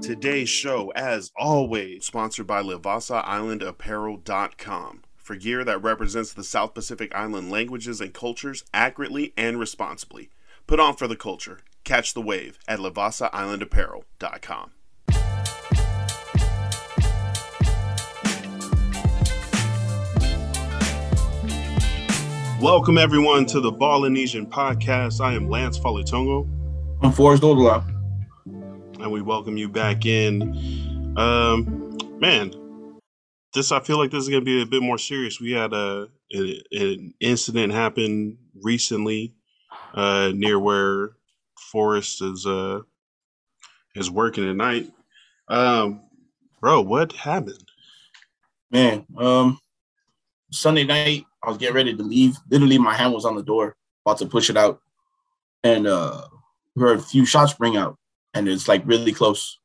Today's show, as always, sponsored by LivassaIslandApparel.com for gear that represents the South Pacific Island languages and cultures accurately and responsibly. Put on for the culture. Catch the wave at LivassaIslandApparel.com. Welcome everyone to the Ballinesian podcast. I am Lance Falutongo. I'm Forrest Odolab. And we welcome you back in. Um, man, this I feel like this is gonna be a bit more serious. We had a, a an incident happen recently uh, near where Forrest is uh, is working tonight. Um, bro, what happened? Man, um, Sunday night, I was getting ready to leave. Literally, my hand was on the door, about to push it out, and uh, heard a few shots ring out, and it's like really close,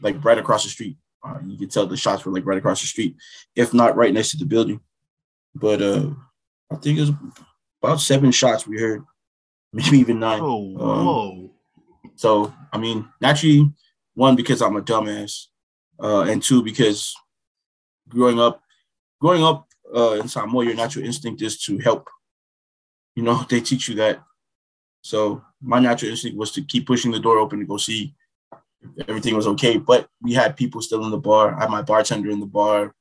like right across the street. Uh, you could tell the shots were like right across the street, if not right next to the building. But uh, I think it was about seven shots we heard, maybe even nine. Oh, Um, whoa! So I mean, naturally, one because I'm a dumbass, uh, and two because growing up, growing up uh, in Samoa, your natural instinct is to help. You know, they teach you that. So my natural instinct was to keep pushing the door open to go see if everything was okay. But we had people still in the bar. I had my bartender in the bar,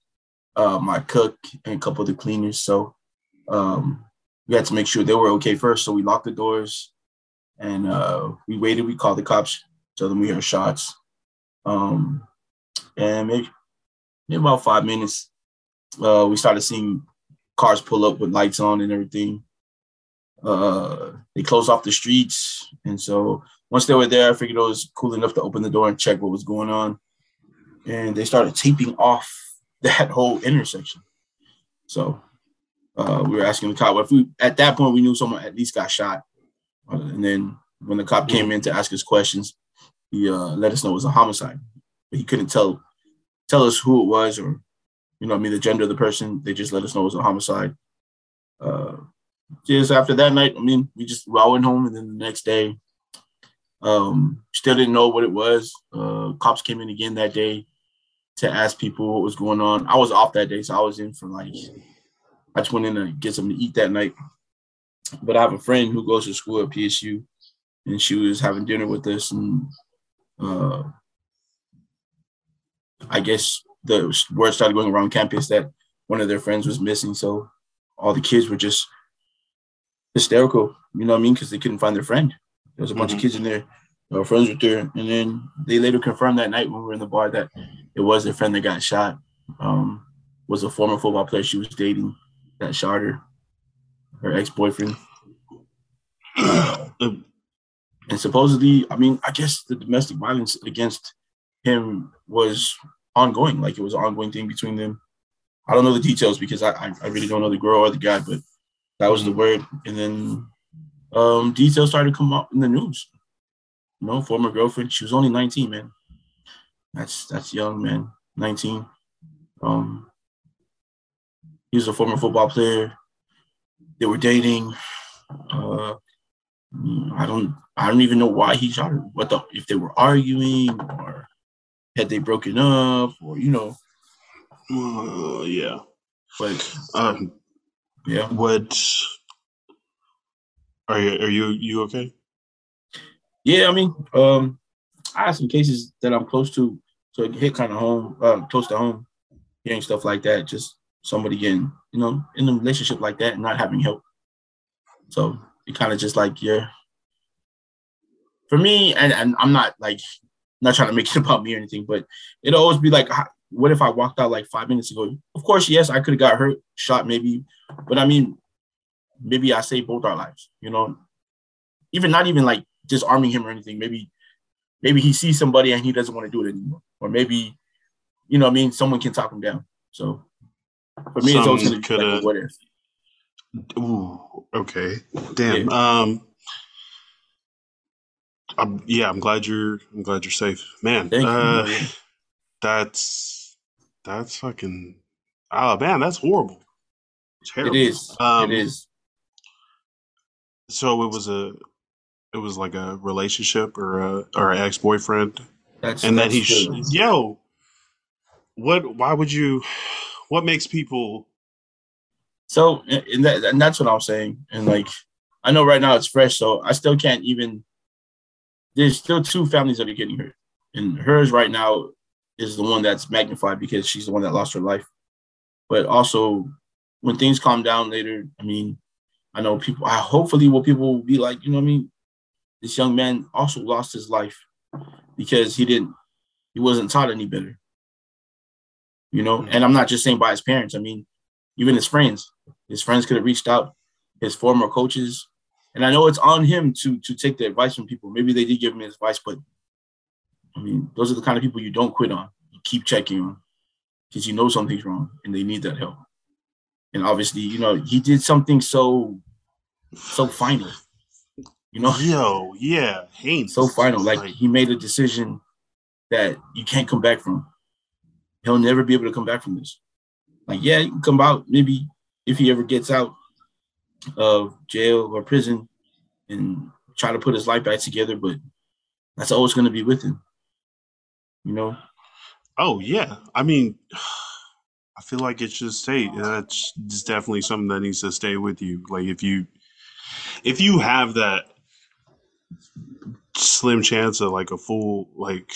uh, my cook, and a couple of the cleaners. So um, we had to make sure they were okay first. So we locked the doors and uh, we waited. We called the cops, told them we heard shots. Um, and maybe, maybe about five minutes, uh, we started seeing cars pull up with lights on and everything. Uh, they closed off the streets, and so once they were there, I figured it was cool enough to open the door and check what was going on. And they started taping off that whole intersection. So uh, we were asking the cop. If we at that point we knew someone at least got shot, Uh, and then when the cop came in to ask us questions, he uh, let us know it was a homicide. But he couldn't tell tell us who it was or you know I mean the gender of the person. They just let us know it was a homicide. Just after that night, I mean, we just we all went home, and then the next day, um, still didn't know what it was. Uh, cops came in again that day to ask people what was going on. I was off that day, so I was in for like I just went in to get something to eat that night. But I have a friend who goes to school at PSU, and she was having dinner with us, and uh, I guess the word started going around campus that one of their friends was missing. So all the kids were just hysterical, you know what I mean? Because they couldn't find their friend. There was a bunch of Mhm. kids in there. Our friends were there, and then they later confirmed that night when we were in the bar that it was their friend that got shot. Um, was a former football player she was dating that shot her, her ex boyfriend. And supposedly, I mean, I guess the domestic violence against him was ongoing. Like it was an ongoing thing between them. I don't know the details because I, I, I really don't know the girl or the guy, but that was the word. And then um, details started to come up in the news. You know, former girlfriend. She was only 19, man. That's that's young, man. 19. Um, he was a former football player. They were dating. Uh, I don't I don't even know why he shot her. What the if they were arguing or had they broken up or you know, uh, yeah. but Um, yeah. what? Are you are you you okay? Yeah, I mean, um I have some cases that I'm close to so it hit kind of home, uh, close to home, hearing stuff like that, just somebody getting, you know, in a relationship like that and not having help. So it kind of just like, yeah. For me, and, and I'm not like not trying to make it about me or anything, but it'll always be like, what if I walked out like five minutes ago? Of course, yes, I could have got hurt, shot maybe, but I mean, maybe I saved both our lives, you know. Even not even like disarming him or anything. Maybe, maybe he sees somebody and he doesn't want to do it anymore, or maybe, you know, what I mean, someone can talk him down. So for me, it's always Some be like what if. Ooh, okay. Damn. Um. I'm, yeah, I'm glad you're. I'm glad you're safe, man. Thank uh, No, yeah. That's that's fucking. Oh man, that's horrible. Terrible. It is. Um, it is. So it was a, it was like a relationship or a or an ex boyfriend. That's and then he, sh- yo, what? Why would you? What makes people? So and and that and that's what I'm saying. And like I know right now it's fresh, so I still can't even there's still two families that are getting hurt. And hers right now is the one that's magnified because she's the one that lost her life. But also when things calm down later, I mean, I know people I hopefully will people will be like, you know I mean? This young man also lost his life because he didn't he wasn't taught any better. You know, and I'm not just saying by his parents, I mean even his friends. His friends could have reached out, his former coaches. And I know it's on him to to take the advice from people. Maybe they did give him advice, but I mean, those are the kind of people you don't quit on. You keep checking on because you know something's wrong and they need that help. And obviously, you know, he did something so so final. You know, Yo, yeah, Haynes. so final. Like he made a decision that you can't come back from. He'll never be able to come back from this. Like, yeah, you can come out maybe if he ever gets out of jail or prison and try to put his life back together, but that's always going to be with him. You know, Oh yeah, I mean, I feel like it should stay. That's definitely something that needs to stay with you. Like if you, if you have that slim chance of like a full like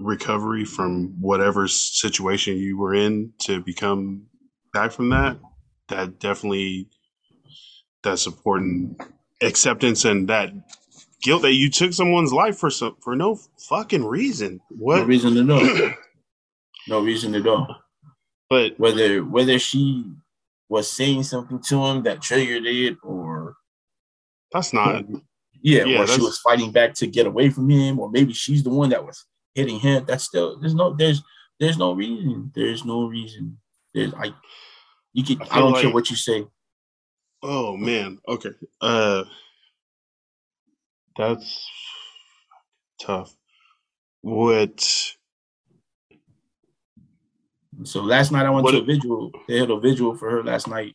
recovery from whatever situation you were in to become back from that, that definitely that's important acceptance and that guilt that you took someone's life for some for no fucking reason. no What? reason to know. no reason to know. But Whether whether she was saying something to him that triggered it, or that's not. yeah, Yeah, or she was fighting back to get away from him, or maybe she's the one that was hitting him. That's still there's no there's there's no reason. There's no reason. There's I you can I I, don't care what you say. Oh man. Okay. Uh, that's tough. What? So last night I went What to a vigil. They had a vigil for her last night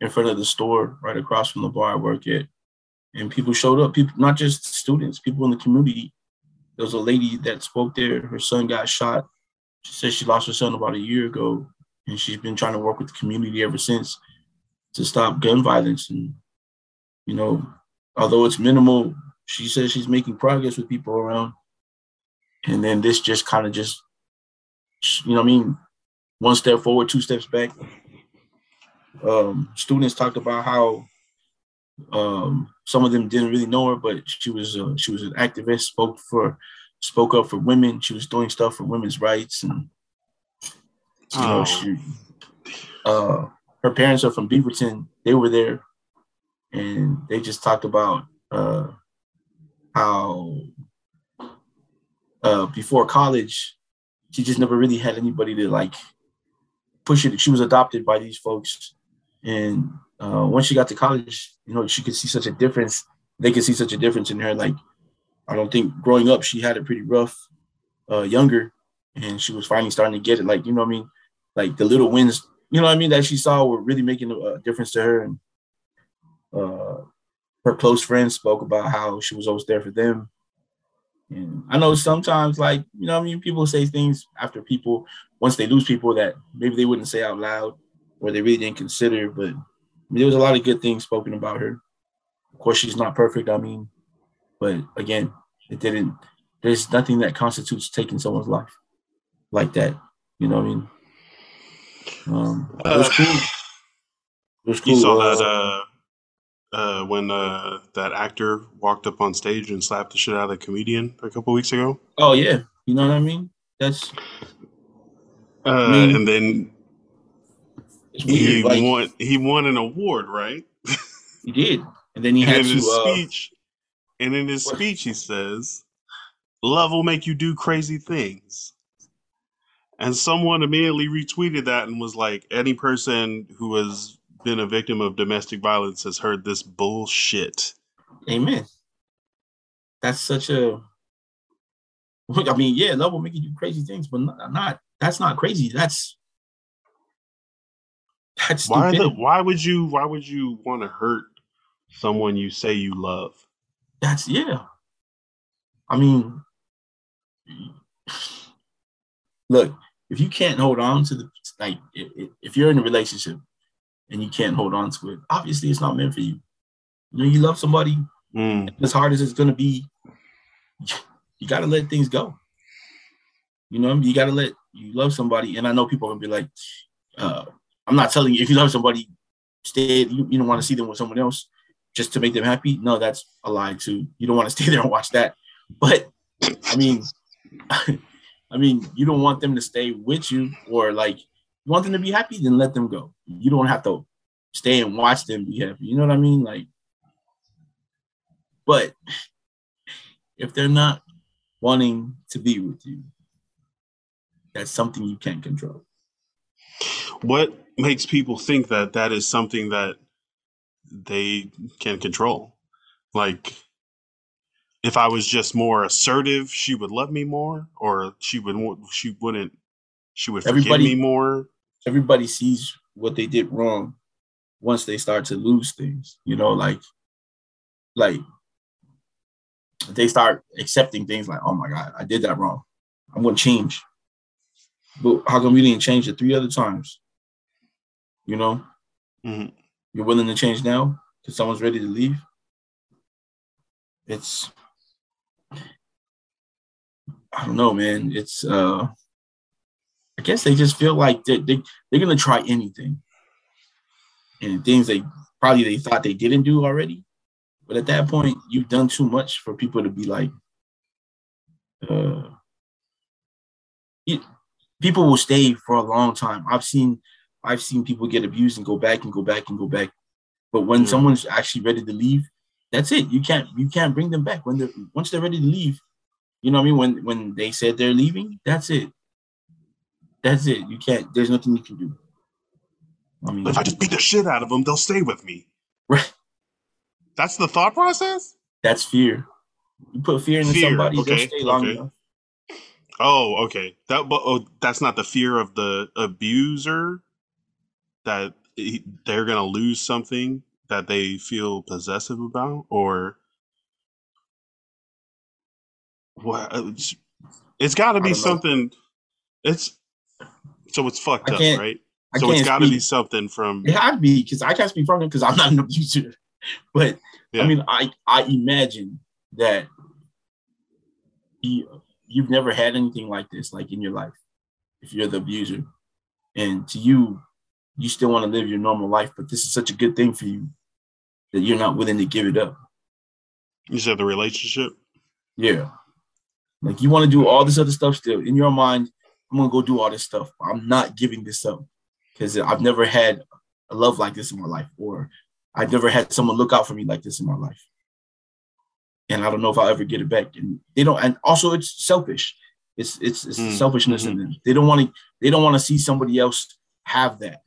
in front of the store right across from the bar I work at. And people showed up, people not just students, people in the community. There was a lady that spoke there. Her son got shot. She said she lost her son about a year ago. And she's been trying to work with the community ever since to stop gun violence. And, you know, although it's minimal, she says she's making progress with people around. And then this just kind of just, you know what I mean? one step forward, two steps back. Um, students talked about how um, some of them didn't really know her, but she was uh, she was an activist, spoke for spoke up for women. She was doing stuff for women's rights, and you know Oh. she uh, her parents are from Beaverton. They were there, and they just talked about uh, how uh, before college, she just never really had anybody to like push it. She was adopted by these folks, and uh, once she got to college, you know, she could see such a difference. They could see such a difference in her. Like, I don't think growing up she had it pretty rough, uh, younger, and she was finally starting to get it. Like, you know what I mean? Like the little wins, you know what I mean, that she saw were really making a, difference to her. And uh, her close friends spoke about how she was always there for them. And I know sometimes, like, you know I mean, people say things after people, once they lose people that maybe they wouldn't say out loud or they really didn't consider. But I mean, there was a lot of good things spoken about her. Of course, she's not perfect, I mean, but again, it didn't, there's nothing that constitutes taking someone's life like that. You know what I mean? Um, it was Uh, cool. It was cool. You saw Uh, that uh, uh, when uh, that actor walked up on stage and slapped the shit out of the comedian a couple weeks ago. oh yeah, you know what I mean? That's Uh, mean, and then he. Like won. He won an award, right? he did, and then he and had to. his Uh, speech, and in his what? speech, he says, "Love will make you do crazy things." And someone immediately retweeted that and was like, "Any person who has been a victim of domestic violence has heard this bullshit." Amen. That's such a. I mean, yeah, love will make you do crazy things, but not. not that's not crazy. That's. That's Why the? Why would you? Why would you want to hurt someone you say you love? That's yeah. I mean, look, if you can't hold on to the like, if, if you're in a relationship and you can't hold on to it, obviously it's not meant for you. You know, you love somebody, Mm. as hard as it's gonna be, you gotta let things go. You know, you gotta let you love somebody, and I know people are gonna be like, uh, I'm not telling you if you love somebody, stay. You, you don't want to see them with someone else just to make them happy. No, that's a lie too. You don't want to stay there and watch that. But I mean, I mean, you don't want them to stay with you, or like you want them to be happy, then let them go. You don't have to stay and watch them be happy. You know what I mean? Like, but if they're not wanting to be with you, that's something you can't control. What makes people think that that is something that they can control? Like, if I was just more assertive, she would love me more, or she would she wouldn't she would forgive Everybody- me more. Everybody sees what they did wrong once they start to lose things. You know, like, like they start accepting things like, "Oh my God, I did that wrong. I'm gonna change." But how come you didn't change it three other times? You know, Mhm. you're willing to change now because someone's ready to leave. It's I don't know, man. It's uh I guess they just feel like they they they're gonna try anything. And things they probably they thought they didn't do already. But at that point, you've done too much for people to be like, uh it- people will stay for a long time. I've seen I've seen people get abused and go back and go back and go back. But when Yeah. someone's actually ready to leave, that's it. You can't you can't bring them back. When they're once they're ready to leave, you know what I mean? When when they said they're leaving, that's it. That's it. You can't, there's nothing you can do. I mean, If I just beat the shit out of them, they'll stay with me. right. That's the thought process. That's fear. You put fear into Fear, somebody, okay, they'll stay long okay. enough. Oh, okay. That but oh, that's not the fear of the abuser that he, they're gonna lose something that they feel possessive about, or what? Uh, it's, it's got to be know. something. It's so it's fucked up, right? I So it's got to be something from. It had to be because I can't speak from him because I'm not an abuser. But Yeah. I mean, I I imagine that you you've never had anything like this, like in your life, if you're the abuser, and to you, you still want to live your normal life, but this is such a good thing for you that you're not willing to give it up. You said the relationship. Yeah. Like you want to do all this other stuff still. In your mind, I'm gonna go do all this stuff. I'm not giving this up because I've never had a love like this in my life, or I've never had someone look out for me like this in my life. And I don't know if I'll ever get it back. And they don't, and also it's selfish. It's it's it's Mm, selfishness in them. They don't want to they don't want to see somebody else have that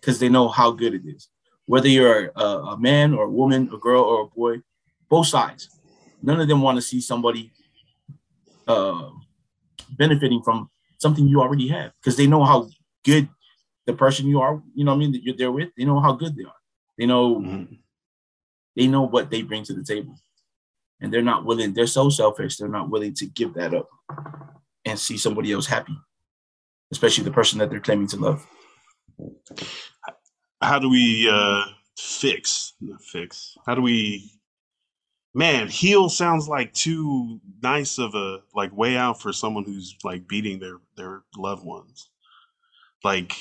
because they know how good it is. Whether you're a, a man or a woman, a girl or a boy, both sides. None of them want to see somebody uh, benefiting from something you already have because they know how good the person you are. You know what I mean that you're there with. They know how good they are. They know Mhm. they know what they bring to the table, and they're not willing. They're so selfish. They're not willing to give that up and see somebody else happy, especially the person that they're claiming to love. How do we uh fix fix? How do we? Man, heal sounds like too nice of a like way out for someone who's like beating their their loved ones. Like,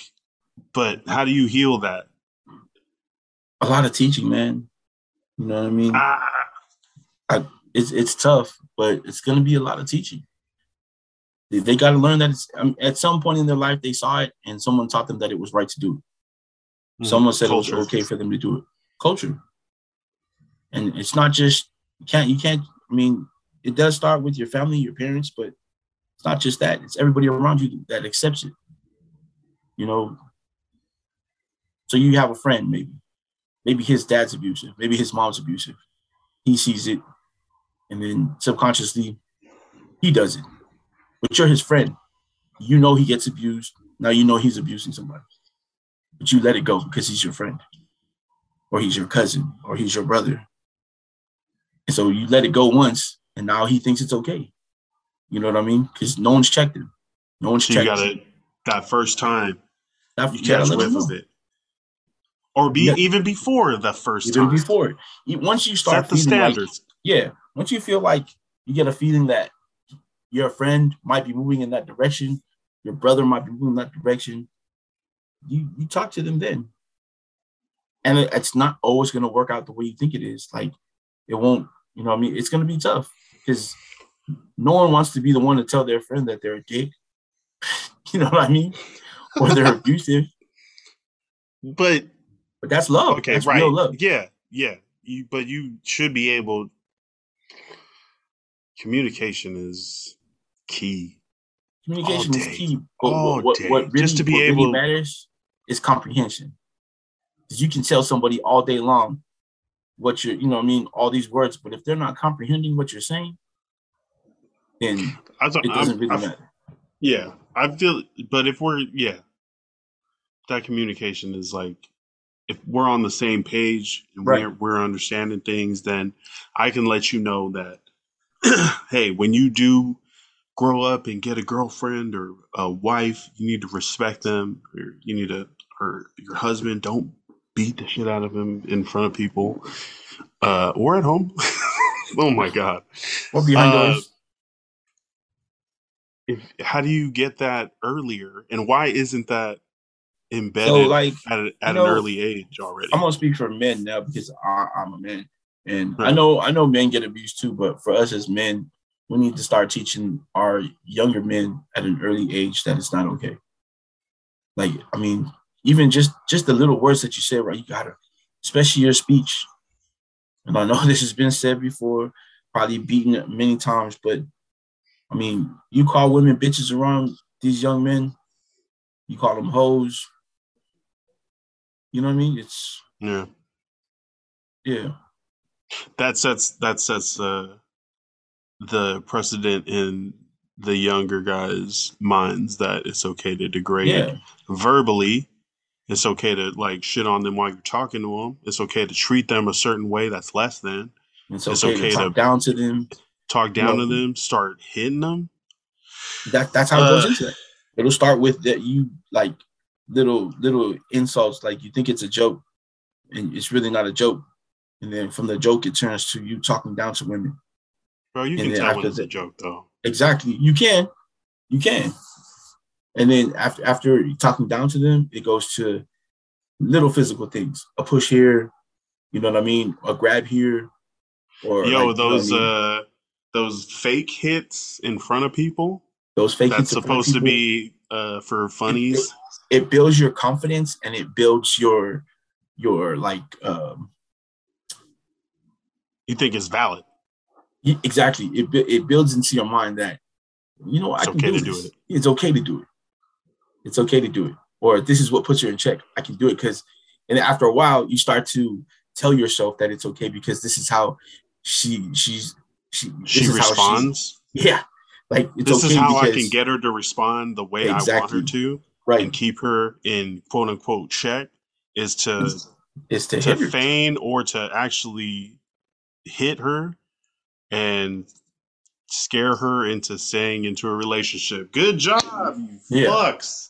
but how do you heal that? A lot of teaching, man. You know what I mean? Ah, it's it's tough, but it's gonna be a lot of teaching. They, they got to learn that it's, um, at some point in their life they saw it, and someone taught them that it was right to do. it. mhm, Someone said culture. it was okay for them to do it. Culture, and it's not just you can't you can't. I mean, it does start with your family, your parents, but it's not just that. It's everybody around you that accepts it. You know. So you have a friend, maybe, maybe his dad's abusive, maybe his mom's abusive. He sees it, and then subconsciously he does it. But you're his friend. You know he gets abused. Now you know he's abusing somebody. But you let it go because he's your friend. Or he's your cousin, or he's your brother. And so you let it go once, and now he thinks it's okay. You know what I mean? Because no one's checked him. No one's So you got it that first time That- you catch whiff of it. Or be Yeah. even before the first Even time. before, once you start Set the feeling like- standards. yeah, once you feel like you get a feeling that your friend might be moving in that direction, your brother might be moving in that direction, you you talk to them then. And it- it's not always going to work out the way you think it is. Like it won't, you know what I mean? It's going to be tough because no one wants to be the one to tell their friend that they're a dick. you know what I mean? Or they're abusive. But But that's love. okay, that's right. real love. Yeah, yeah. You but you should be able communication is key. Communication is key. But All what, what, day. what really, Just to be what really able- matters is comprehension. Because you can tell somebody all day long what you're, you know, what I mean, all these words, but if they're not comprehending what you're saying, then I thought it doesn't I'm- really I- matter. Yeah, I feel. But if we're yeah, that communication is like if we're on the same page and Right. we're we're understanding things, then I can let you know that hey, when you do grow up and get a girlfriend or a wife, you need to respect them. Or you need to or your husband don't beat the shit out of him in front of people uh, or at home. oh my god. Or behind Uh, doors. if how do you get that earlier and why isn't that So, embedded like, at, a, at know, an early age already I'm gonna speak for men now because I, I'm a man, and I know I know men get abused too. But for us as men, we need to start teaching our younger men at an early age that it's not okay. Like, I mean, even just just the little words that you say, right? You gotta, especially your speech. And I know this has been said before, probably beaten many times, but I mean, you call women bitches around these young men, you call them hoes. You know what I mean? It's yeah yeah. that sets that sets uh, the precedent in the younger guys minds that it's okay to degrade Yeah, verbally it's okay to like shit on them while you're talking to them it's okay to treat them a certain way that's less than it's It's okay, okay to talk to- down to them. talk down No. to them start hitting them That that's how it Uh, goes into it. It'll start with that you like little little insults, like you think it's a joke, and it's really not a joke. And then from the joke, it turns to you talking down to women. bro you And can tell when it's a joke though Exactly, you can, you can. And then after after talking down to them, it goes to little physical things, a push here, you know what I mean, a grab here, or yo like, you know I those mean? uh those fake hits in front of people? Those fake that's hits supposed to be uh for funnies? it builds your confidence and it builds your your like um you think it's valid? Exactly. It, it builds into your mind that you know It's I can okay do, to do it. It's okay to do it. It's okay to do it. Or this is what puts you in check. I can do it because and after a while you start to tell yourself that it's okay because this is how she she's she she is responds yeah. Like it's this okay is how i can get her to respond the way i want her to right. and keep her in quote unquote check is to it's to to feign or to actually hit her and scare her into saying into a relationship good job you Yeah. fucks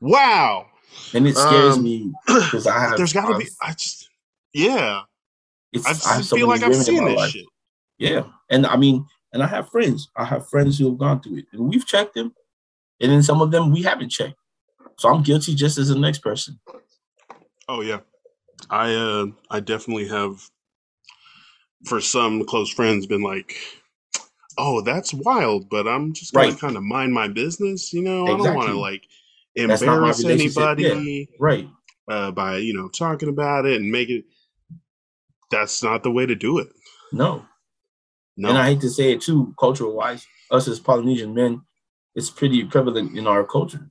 wow And it scares Um, me because I have there's got to be i just yeah it's, i I so feel like i've seen this life. shit Yeah. And I mean, and I have friends. I have friends who have gone through it and we've checked them. And then some of them we haven't checked. So I'm guilty just as the next person. Oh yeah, I uh, I definitely have. For some close friends, been like, "Oh, that's wild," but I'm just gonna Right. kind of mind my business. You know, I don't want to like That's embarrass anybody Right. uh, by you know talking about it and make it. That's not the way to do it. No. No, And I hate to say it too, cultural wise, us as Polynesian men, it's pretty prevalent in our culture.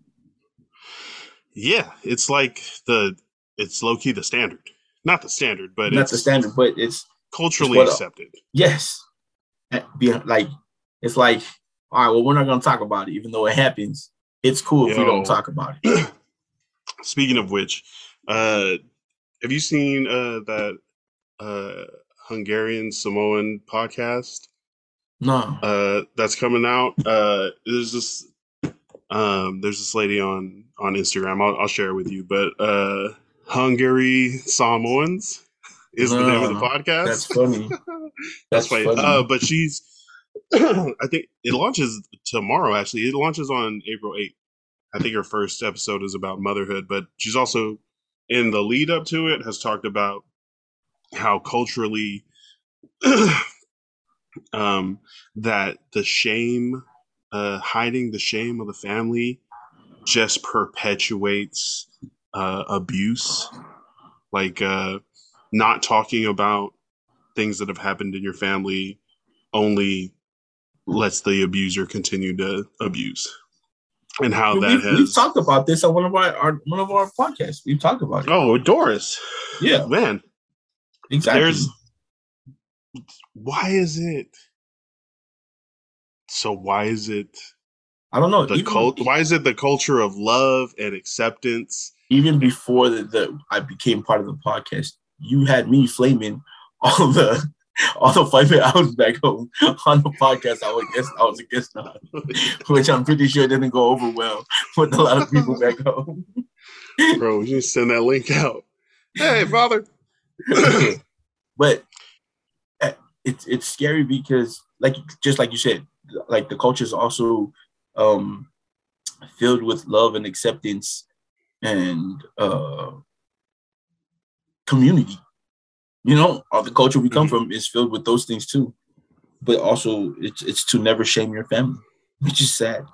yeah, it's like the it's low key the standard, not the standard, but Not it's the standard, but it's culturally what- accepted. yes. Like it's like, all right, well, we're not gonna talk about it, even though it happens. It's cool if we don't talk about it. Speaking of which, uh, have you seen uh, that uh, Hungarian Samoan podcast No. uh, that's coming out? Uh, there's this Um, there's this lady on on Instagram. I'll, I'll share it with you. But uh, Hungary Samoans is the name of the podcast. That's funny. That's funny. Uh, but she's, I think it launches tomorrow. Actually, it launches on April eighth. I think her first episode is about motherhood, but she's also in the lead up to it has talked about how culturally um that the shame uh hiding the shame of the family just perpetuates uh abuse. Like uh not talking about things that have happened in your family only lets the abuser continue to abuse and how We- that has we've talked about this on one of our, our one of our podcasts. We've talked about it. oh doris Yeah, man exactly. there's why is it so why is it I don't know. the cult why is it the culture of love and acceptance even before the I became part of the podcast, you had me flaming all the all the five hours back home on the podcast. I was guest I was a guest on, which I'm pretty sure didn't go over well with a lot of people back home. bro you just send that link out hey father but uh, it's it's scary because like just like you said like the culture is also um filled with love and acceptance and uh community you know all the culture we come Mhm. from is filled with those things too but also it's it's to never shame your family which is sad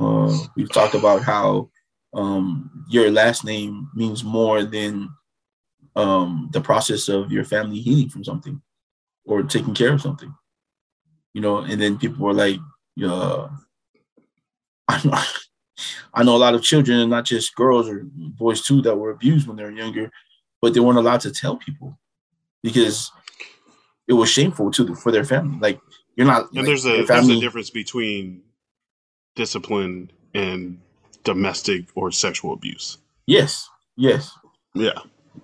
uh, we've talked about how um your last name means more than um, the process of your family healing from something or taking care of something. You know, and then people were like, uh, I know, I know a lot of children, and not just girls or boys too, that were abused when they were younger, but they weren't allowed to tell people because it was shameful to the, for their family. Like you're not. and like, there's a there's a difference between discipline and domestic or sexual abuse Yes, yes. yeah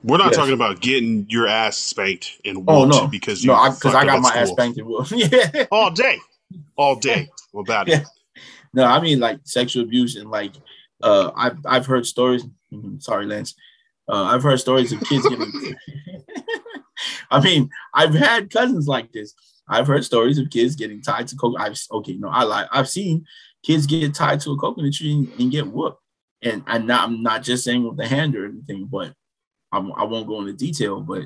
we're not Yes. talking about getting your ass spanked and Oh no, because no, because fucked I got my ass spanked. and yeah. all day all day about it No, I mean like sexual abuse and like uh I've I've heard stories. Sorry, Lance. Uh, I've heard stories of kids getting. I mean, I've had cousins like this. I've heard stories of kids getting tied to coke. I've okay, no, I like. I've seen kids get tied to a coconut tree and, and get whooped. And I'm not. I'm not just saying with the hand or anything, but I'm, I won't go into detail. But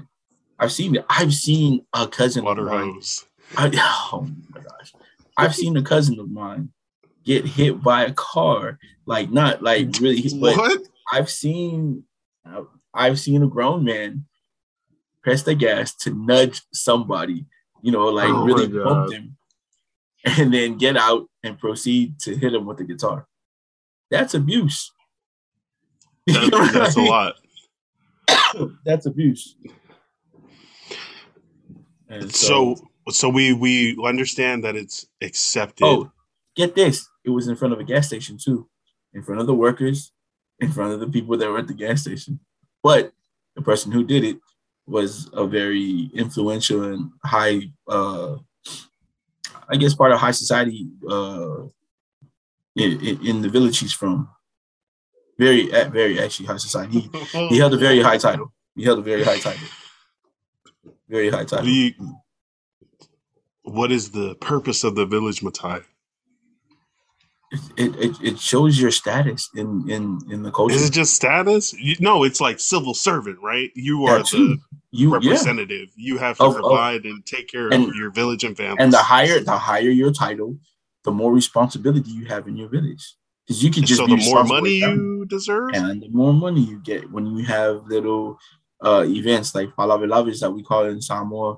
I've seen. I've seen a cousin of mine hose I, oh my gosh. I've seen a cousin of mine get hit by a car, like not like really, hit, but what I've seen, I've seen a grown man press the gas to nudge somebody, you know, like Oh really bump them, and then get out and proceed to hit him with the guitar. That's abuse. You know that, I that's a lot That's abuse. And so so we we understand that it's accepted Oh, get this. It was in front of a gas station too, in front of the workers, in front of the people that were at the gas station. But the person who did it was a very influential and high, uh, I guess, part of high society uh, in, in, the village he's from. Very, very actually high society. He, he held a very high title. He held a very high title. Very high title. What is the purpose of the village Matai? It, it, it shows your status in in in the culture. Is it just status? You, no, it's like civil servant, right? You are the you yeah. representative. You have to Of- of- provide and take care of your village and family. And the higher the higher your title, the more responsibility you have in your village. Because you can just so the more money you deserve. and the more money you get when you have little uh events like fa'alavelaves that we call it in Samoa.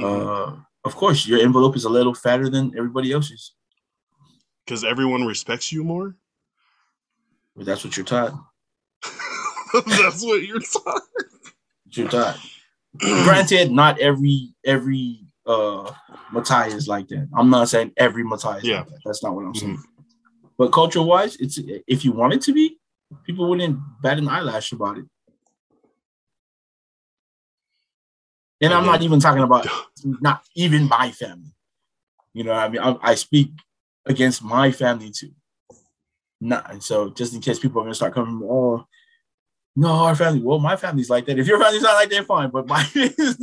Mhm. Uh of course your envelope is a little fatter than everybody else's. Because everyone respects you more. But that's what you're taught. That's what you're taught. You're taught. Granted, not every every uh Matai is like that. I'm not saying every Matai is Yeah. like that. That's not what I'm saying. Mm-hmm. But culture wise, it's if you want it to be, people wouldn't bat an eyelash about it. And I'm not even talking about not even my family. You know, what I mean, I, I speak against my family too. Not and so just in case people are gonna start coming, oh no, our family. Well, my family's like that. If your family's not like that, fine. But mine is.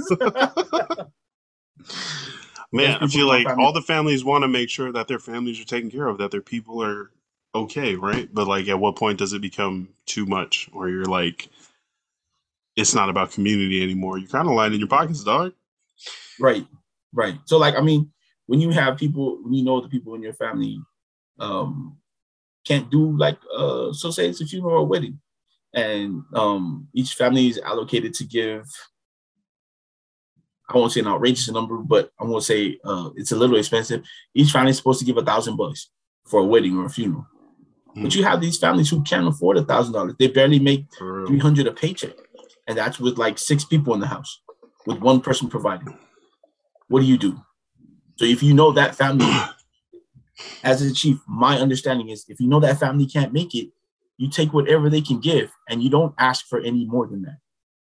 Man, I feel like all the families want to make sure that their families are taken care of, that their people are okay, right? But like, at what point does it become too much, or you're like, it's not about community anymore? You're kind of lying in your pockets, dog. Right, right. So, like, I mean, when you have people, when you know the people in your family um, can't do like, uh, so say it's a funeral or a wedding, and um, each family is allocated to give I won't say an outrageous number, but I'm gonna say uh, it's a little expensive. Each family is supposed to give a thousand bucks for a wedding or a funeral. Mm. But you have these families who can't afford a thousand dollars. They barely make three hundred a paycheck, and that's with like six people in the house, with one person providing. What do you do? So if you know that family, as a chief, my understanding is if you know that family can't make it, you take whatever they can give, and you don't ask for any more than that.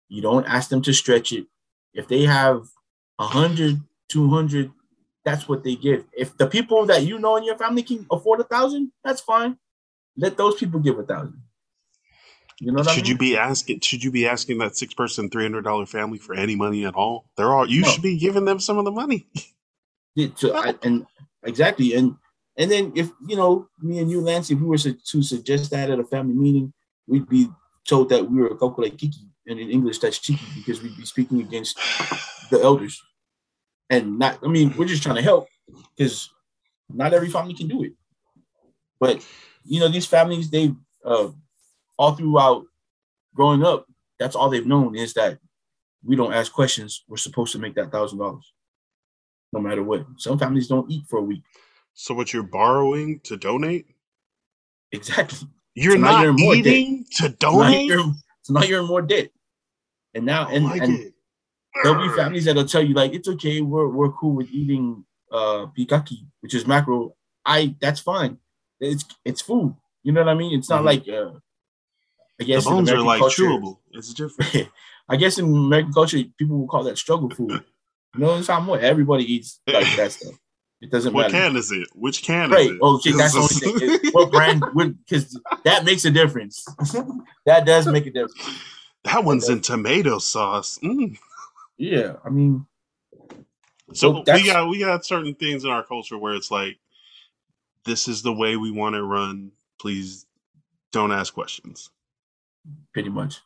You don't ask them to stretch it if they have 100, 200, that's what they give. If the people that you know in your family can afford a thousand, that's fine. Let those people give a thousand. You know should I mean? you be asking? Should you be asking that six person, three hundred dollar family for any money at all? They're all. You no. should be giving them some of the money. so I, and exactly, and and then if you know me and you, Lance, if we were to, to suggest that at a family meeting, we'd be told that we were a couple like Kiki and in English that's cheeky because we'd be speaking against the elders. And not, I mean, we're just trying to help because not every family can do it. But you know, these families, they uh all throughout growing up, that's all they've known is that we don't ask questions. We're supposed to make that thousand dollars, no matter what. Some families don't eat for a week. So what you're borrowing to donate? Exactly. You're so not you're eating to donate. So now you're in more debt. And now and, like and there'll be families that'll tell you like it's okay, we're we're cool with eating uh pikaki, which is mackerel. I that's fine. It's it's food. You know what I mean? It's not mm-hmm. like uh I guess the bones are like culture, chewable. It's different. I guess in American culture, people will call that struggle food. Know, it's how more everybody eats like that stuff. It doesn't what matter. What can is it? Which can right. is it? Okay, that's the only thing. what brand because that makes a difference. that does make a difference. That one's in tomato sauce. Mm. Yeah, I mean, so we got we got certain things in our culture where it's like, this is the way we want to run. Please don't ask questions. Pretty much.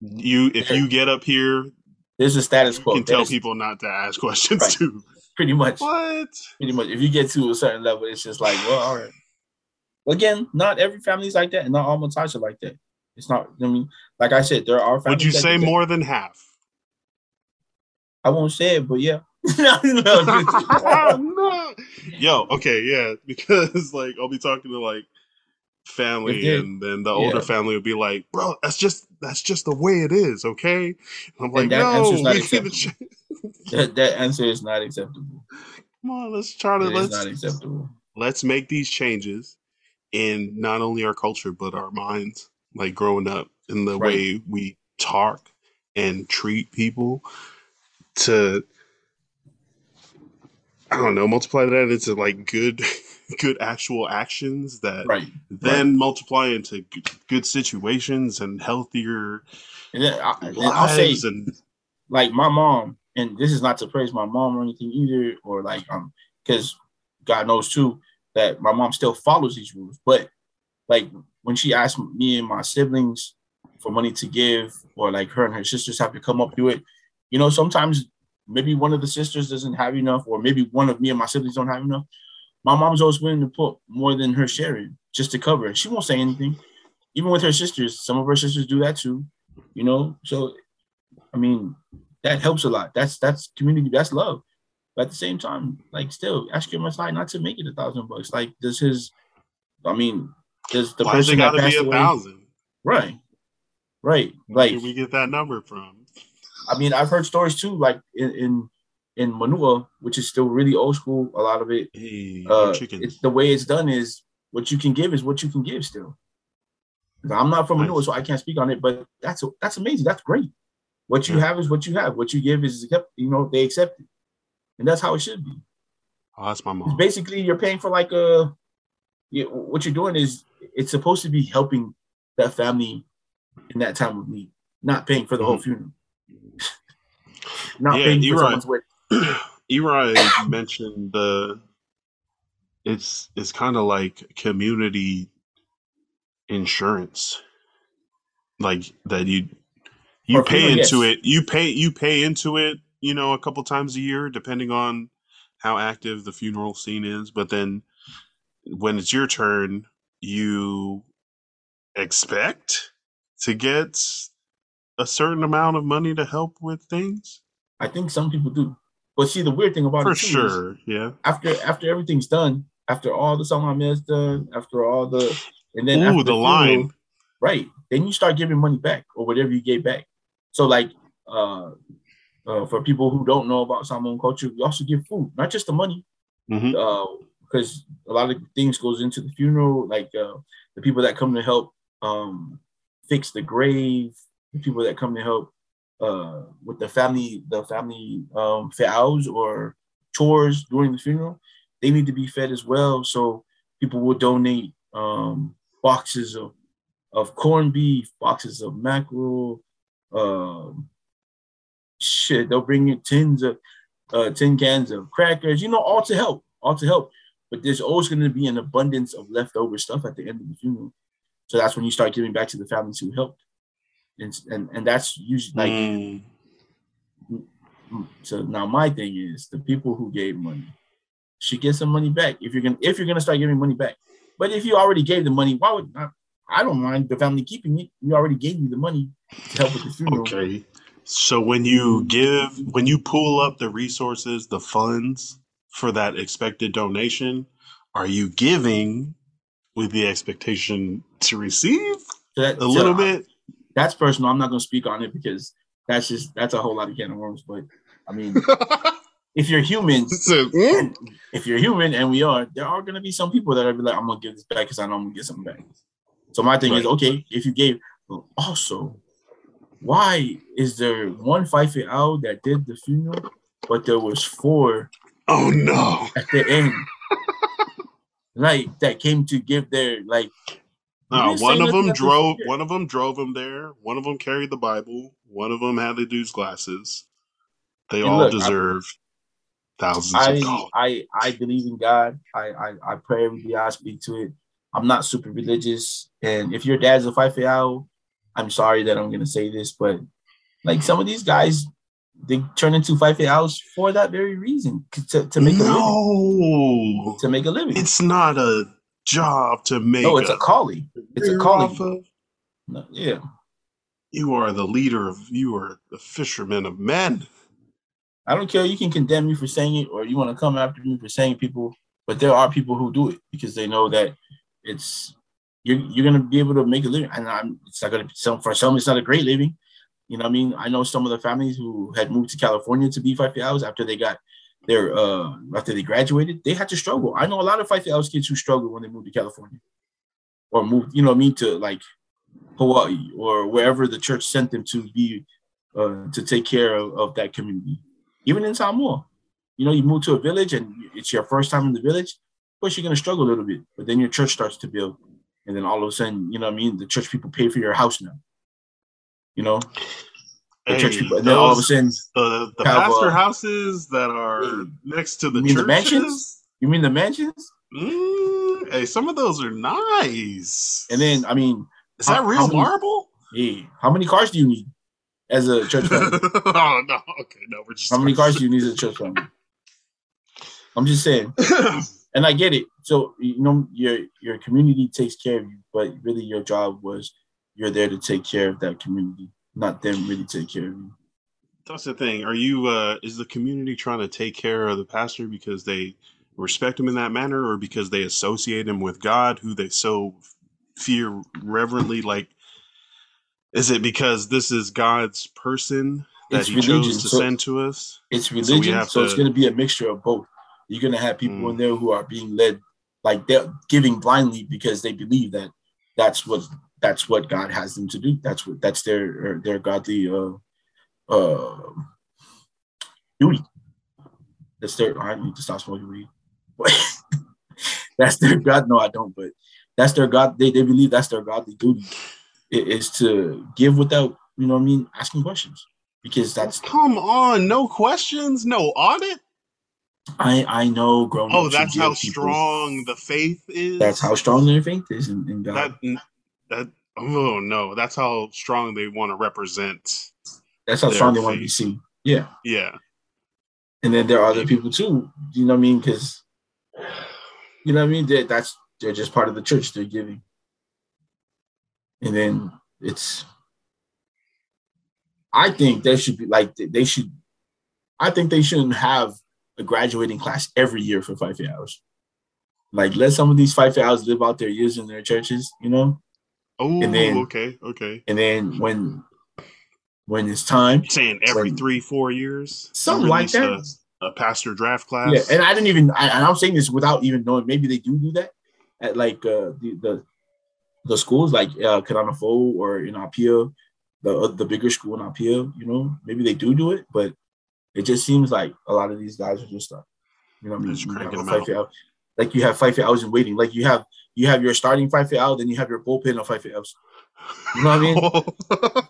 You if you get up here, there's a status quo. You can tell people not to ask questions right. too. Pretty much. What? Pretty much. If you get to a certain level, it's just like, well, all right. Again, not every family's like that, and not all Matais are like that. It's not. I mean, like I said, there are. Would you say more than half? I won't say it, but yeah. no, no. Yo, okay, yeah, because like I'll be talking to like family, and then the older yeah. family will be like, "Bro, that's just that's just the way it is." Okay, I'm like, that "No, that, that answer is not acceptable." Come on, let's try to it let's not acceptable. Let's make these changes in not only our culture but our minds like growing up in the right. way we talk and treat people to I don't know, multiply that into like good good actual actions that right. then right. multiply into good situations and healthier and then I, will say and like my mom and this is not to praise my mom or anything either or like um because God knows too that my mom still follows these rules but like when she asked me and my siblings for money to give, or like her and her sisters have to come up to it, you know, sometimes maybe one of the sisters doesn't have enough, or maybe one of me and my siblings don't have enough. My mom's always willing to put more than her share in just to cover it. She won't say anything. Even with her sisters, some of her sisters do that too, you know. So, I mean, that helps a lot. That's that's community. That's love. But at the same time, like still, ask your Matai not to make it a thousand bucks. Like, does his? I mean, does the Why person got to be a away, thousand? Right, right. Like Where we get that number from? I mean, I've heard stories too, like in in, in Manua, which is still really old school. A lot of it, hey, uh, it's, the way it's done is what you can give is what you can give. Still, I'm not from nice. Manua, so I can't speak on it. But that's that's amazing. That's great. What you yeah. have is what you have. What you give is you know they accept it, and that's how it should be. Oh, that's my mom. It's basically, you're paying for like a you, what you're doing is it's supposed to be helping that family in that time of need, not paying for the whole funeral. not Yeah, paying for right. someone's wedding. Eli mentioned the it's it's kind of like community insurance, like that you you For pay into it. You pay you pay into it. You know, a couple times a year, depending on how active the funeral scene is. But then when it's your turn, you expect to get a certain amount of money to help with things. I think some people do. But see, the weird thing about For it too is sure, yeah. after after everything's done, after all the song is done, after all the and then Ooh, the funeral, line. right? Then you start giving money back or whatever you gave back. So like uh, uh for people who don't know about Samoan culture, we also give food, not just the money. Mhm. Uh, because a lot of things goes into the funeral, like uh, the people that come to help um fix the grave, the people that come to help uh with the family, the family um fe'aus or chores during the funeral, they need to be fed as well. So people will donate um boxes of of corned beef, boxes of mackerel, um shit, they'll bring you tins of uh tin cans of crackers, you know, all to help, all to help. But there's always gonna be an abundance of leftover stuff at the end of the funeral. So that's when you start giving back to the families who helped. And and, and that's usually like Mm. so now my thing is the people who gave money should get some money back if you're gonna if you're gonna start giving money back. But if you already gave the money, why would I, I don't mind the family keeping it. We already gave you the money to help with the funeral. Okay. So when you give, when you pull up the resources, the funds for that expected donation, are you giving with the expectation to receive So that, a so little bit? That's personal. I'm not gonna speak on it because that's just that's a whole lot of can of worms. But I mean, if you're human, mm, and if you're human, and we are, there are gonna be some people that are be like, I'm gonna give this back because I know I'm gonna get something back. So my thing is, okay, if you gave, also, why is there one faifeau that did the funeral, but there was four oh no! at the end, like that came to give their like. You Uh, one of them drove. funeral. One of them drove him there. One of them carried the Bible. One of them had the dude's glasses. They And all look, I- deserve thousands of I dollars. I I believe in God. I, I I pray every day. I speak to it. I'm not super religious, and if your dad's a faifeau, I'm sorry that I'm gonna say this, but like some of these guys, they turn into faifeaus for that very reason to, to make a living. no, To make a living. it's not a job to make. no, it's a calling. It's a calling. of. No, yeah, You are the leader of. You are the fisherman of men. I don't care. You can condemn me for saying it, or you want to come after me for saying people, but there are people who do it because they know that it's you're you're gonna be able to make a living, and I'm it's not gonna be some for some it's not a great living. You know, what I mean, I know some of the families who had moved to California to be faifeaus after they got their uh after they graduated, they had to struggle. I know a lot of faifeaus kids who struggled when they moved to California or moved, you know, what I mean, to like Hawaii or wherever the church sent them to be uh, to take care of, of that community even in Samoa. You know, you move to a village and it's your first time in the village, of course you're gonna struggle a little bit, but then your church starts to build. And then all of a sudden, you know what I mean, the church people pay for your house now. You know, the church people and then all of a sudden, the, the pastor uh, houses that are next to the you mean the mansions? you mean the mansions? Mm, hey, some of those are nice. And then I mean, is that real many- marble? hey, how many cars do you need as a church family? oh no, okay, no, we're just how many cars do you need as a church family? I'm just saying. and I get it. So you know, your your community takes care of you, but really your job was you're there to take care of that community, not them really take care of you. That's the thing. Are you? uh Is the community trying to take care of the pastor because they respect him in that manner, or because they associate him with God, who they so fear reverently? Like, is it because this is God's person that It's He religion, chose to so- send to us? It's religion, have so it's going to be a mixture of both. You're going to have people Mm. in there who are being led, like they're giving blindly because they believe that that's what that's what God has them to do. That's what that's their their godly uh uh duty. That's their. I need to stop smoking weed. that's their God. No, I don't, but that's their God. They, they believe that's their godly duty it is to give without, you know what I mean, asking questions. Because that's come on, no questions, no audit. I I know grown Oh, that's how strong the faith is. That's how strong their faith is in, in God. That that oh no, that's how strong they want to represent. That's how strong faith. they want to be seen. Yeah. Yeah. And then there are other people too. You know what I mean? Because you know what I mean. That that's they're just part of the church. They're giving. And then it's. I think they should be like they should. I think they shouldn't have a graduating class every year for faifeaus. Like let some of these faifeaus live out their years in their churches, you know. Oh, and then, okay, okay. And then when when it's time, saying every when, three, four years, something like that. A, a, pastor draft class. Yeah, and I didn't even. I, and I'm saying this without even knowing. Maybe they do do that at like uh, the the the schools like uh, Kanana Fou or in Apia, the the bigger school in Apia. You know, maybe they do do it, but it just seems like a lot of these guys are just uh, you know, I mean, you out. Like you have five feet hours in waiting. Like you have you have your starting faifeau, then you have your bullpen of faifeaus. You know what I mean?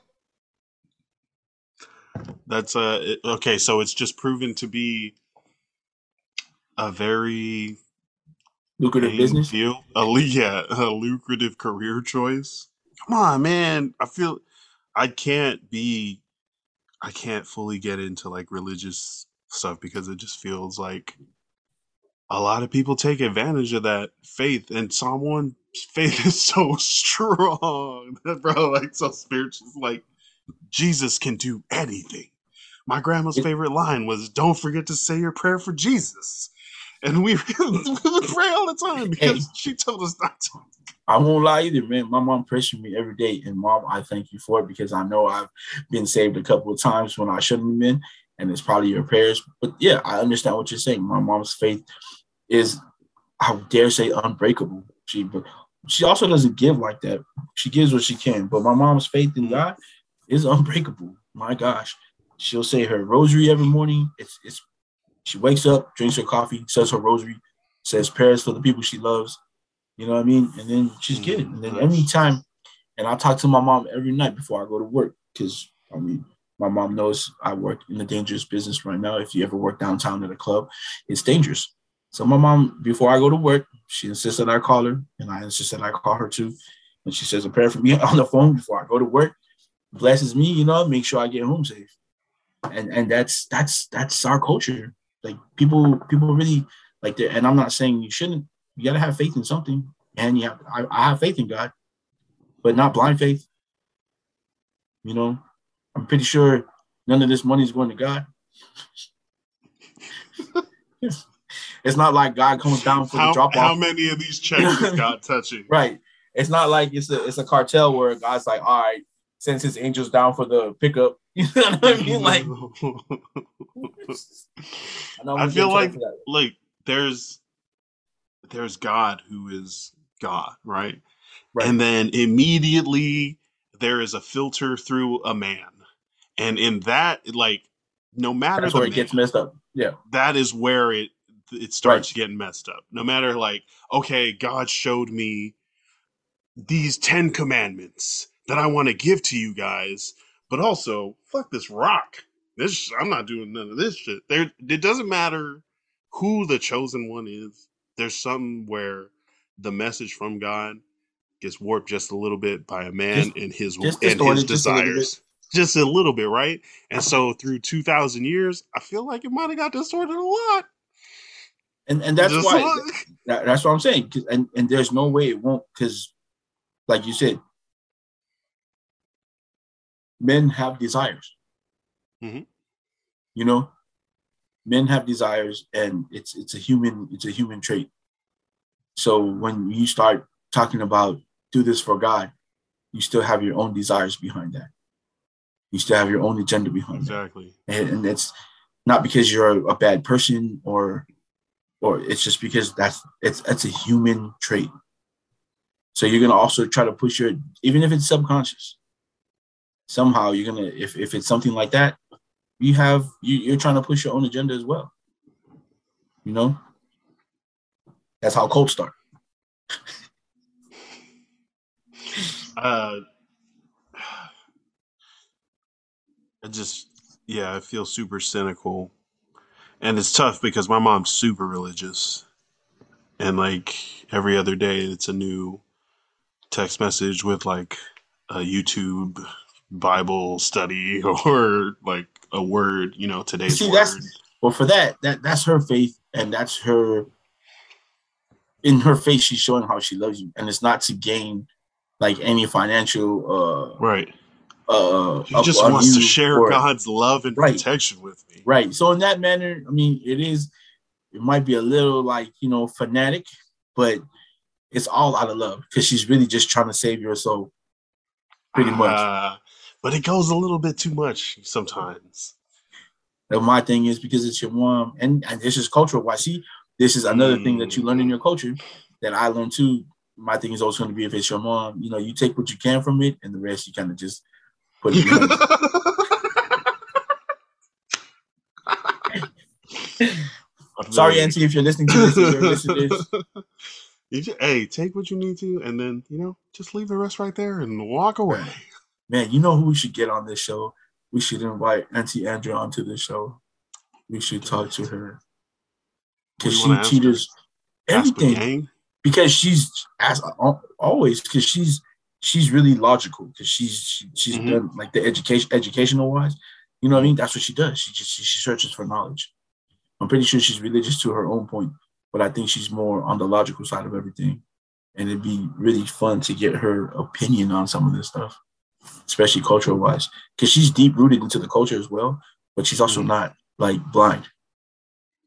That's uh okay. So it's just proven to be a very lucrative business deal. A yeah, a lucrative career choice. Come on, man. I feel I can't be I can't fully get into like religious stuff because it just feels like a lot of people take advantage of that faith and someone faith is so strong bro like so spiritual like jesus can do anything my grandma's favorite line was don't forget to say your prayer for jesus and we, we would pray all the time because hey, she told us not to I won't lie either, man. My mom pressured me every day, and mom, I thank you for it because I know I've been saved a couple of times when I shouldn't have been, and it's probably your prayers. But yeah, I understand what you're saying. My mom's faith is, I dare say, unbreakable. She, but she also doesn't give like that. She gives what she can, but my mom's faith in God is unbreakable. My gosh, she'll say her rosary every morning. It's it's. She wakes up, drinks her coffee, says her rosary, says prayers for the people she loves you know what I mean? And then she's mm-hmm. kidding. And then every time, and I talk to my mom every night before I go to work because I mean, my mom knows I work in a dangerous business right now. If you ever work downtown at a club, it's dangerous. So my mom, before I go to work, she insists that I call her, and I insist that I call her too. And she says a prayer for me on the phone before I go to work, blesses me, you know, make sure I get home safe. And and that's that's that's our culture. Like people people really like that. And I'm not saying you shouldn't you got to have faith in something. And yeah, I, I have faith in God, but not blind faith. You know, I'm pretty sure none of this money is going to God. it's not like God comes down for how, the drop off. How many of these checks is God touching? right. It's not like it's a it's a cartel where God's like, all right, sends his angels down for the pickup. You know what I mean? Like I, I feel like like there's there's God who is God, right? right? And then immediately there is a filter through a man. And in that, like, no matter That's where man, it gets messed up. Yeah. That is where it it starts right. getting messed up. No matter like, okay, God showed me these 10 commandments that I want to give to you guys, but also fuck this rock. This I'm not doing none of this shit. There it doesn't matter who the chosen one is there's something where the message from God gets warped just a little bit by a man just, and his and his desires. Just a, little bit, right? And so through 2000 years, I feel like it might have got distorted a lot. And and that's why that, that's what I'm saying. And and there's no way it won't because like you said, men have desires. Mm-hmm. You know, men have desires and it's it's a human it's a human trait so when you start talking about do this for god you still have your own desires behind that you still have your own agenda behind exactly that. And, and it's not because you're a bad person or or it's just because that's it's it's a human trait so you're gonna also try to push your even if it's subconscious somehow you're gonna if, if it's something like that you have you, you're trying to push your own agenda as well. You know, that's how cults start. uh, I just, yeah, I feel super cynical. And it's tough because my mom's super religious. And like every other day, it's a new text message with like a YouTube Bible study or like a word, you know, today's See, word. that's well for that that that's her faith and that's her. In her face, she's showing how she loves you, and it's not to gain like any financial uh right. Uh up just wants to share or- God's love and Right. protection with me. Right. So in that manner, I mean, it is. It might be a little like you know fanatic, but it's all out of love because she's really just trying to save your soul. Pretty much. Uh, but it goes a little bit too much sometimes. And my thing is because it's your mom, and, and this is cultural. Why? See, this is another thing that you learn in your culture that I learned too. My thing is always going to be if it's your mom, you know, you take what you can from it, and the rest you kind of just put it behind. Sorry, Auntie, if you're listening to this, if you're listening to this. You ju- hey, take what you need to, and then you know, just leave the rest right there and walk away. Man, you know who we should get on this show? We should invite Auntie Andrea onto the show. We should talk to her because she do you wanna ask her? teaches everything. because she's as always because she's she's really logical because she's she, she's Mhm. done like the education educational wise you know what i mean that's what she does she just she, she searches for knowledge i'm pretty sure she's religious to her own point but i think she's more on the logical side of everything and it'd be really fun to get her opinion on some of this stuff especially cultural wise because she's deep rooted into the culture as well but she's also Mhm. not like blind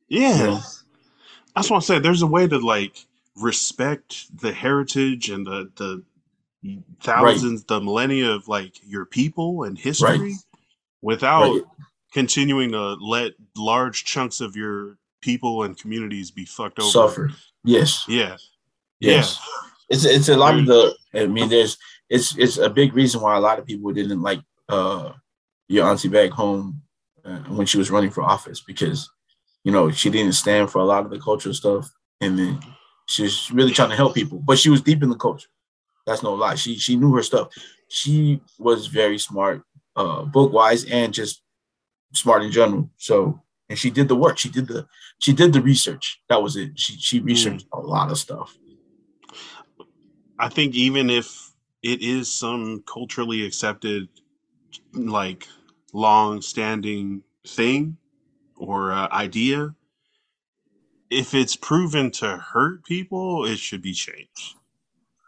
Yeah, you know? that's what I'm saying. There's a way to like respect the heritage and the the thousands, the millennia of like your people and history, without Right. continuing to let large chunks of your people and communities be fucked over. suffer. Yes. Yeah, Yes. It's it's a lot of the I mean there's it's it's a big reason why a lot of people didn't like uh your auntie back home uh, when she was running for office because you know she didn't stand for a lot of the cultural stuff and then she's really trying to help people but she was deep in the culture that's no lie. She she knew her stuff. She was very smart uh book wise and just smart in general. So and she did the work. She did the she did the research. That was it. She she researched a lot of stuff. I think even if it is some culturally accepted, like long-standing thing or uh, idea, if it's proven to hurt people, it should be changed.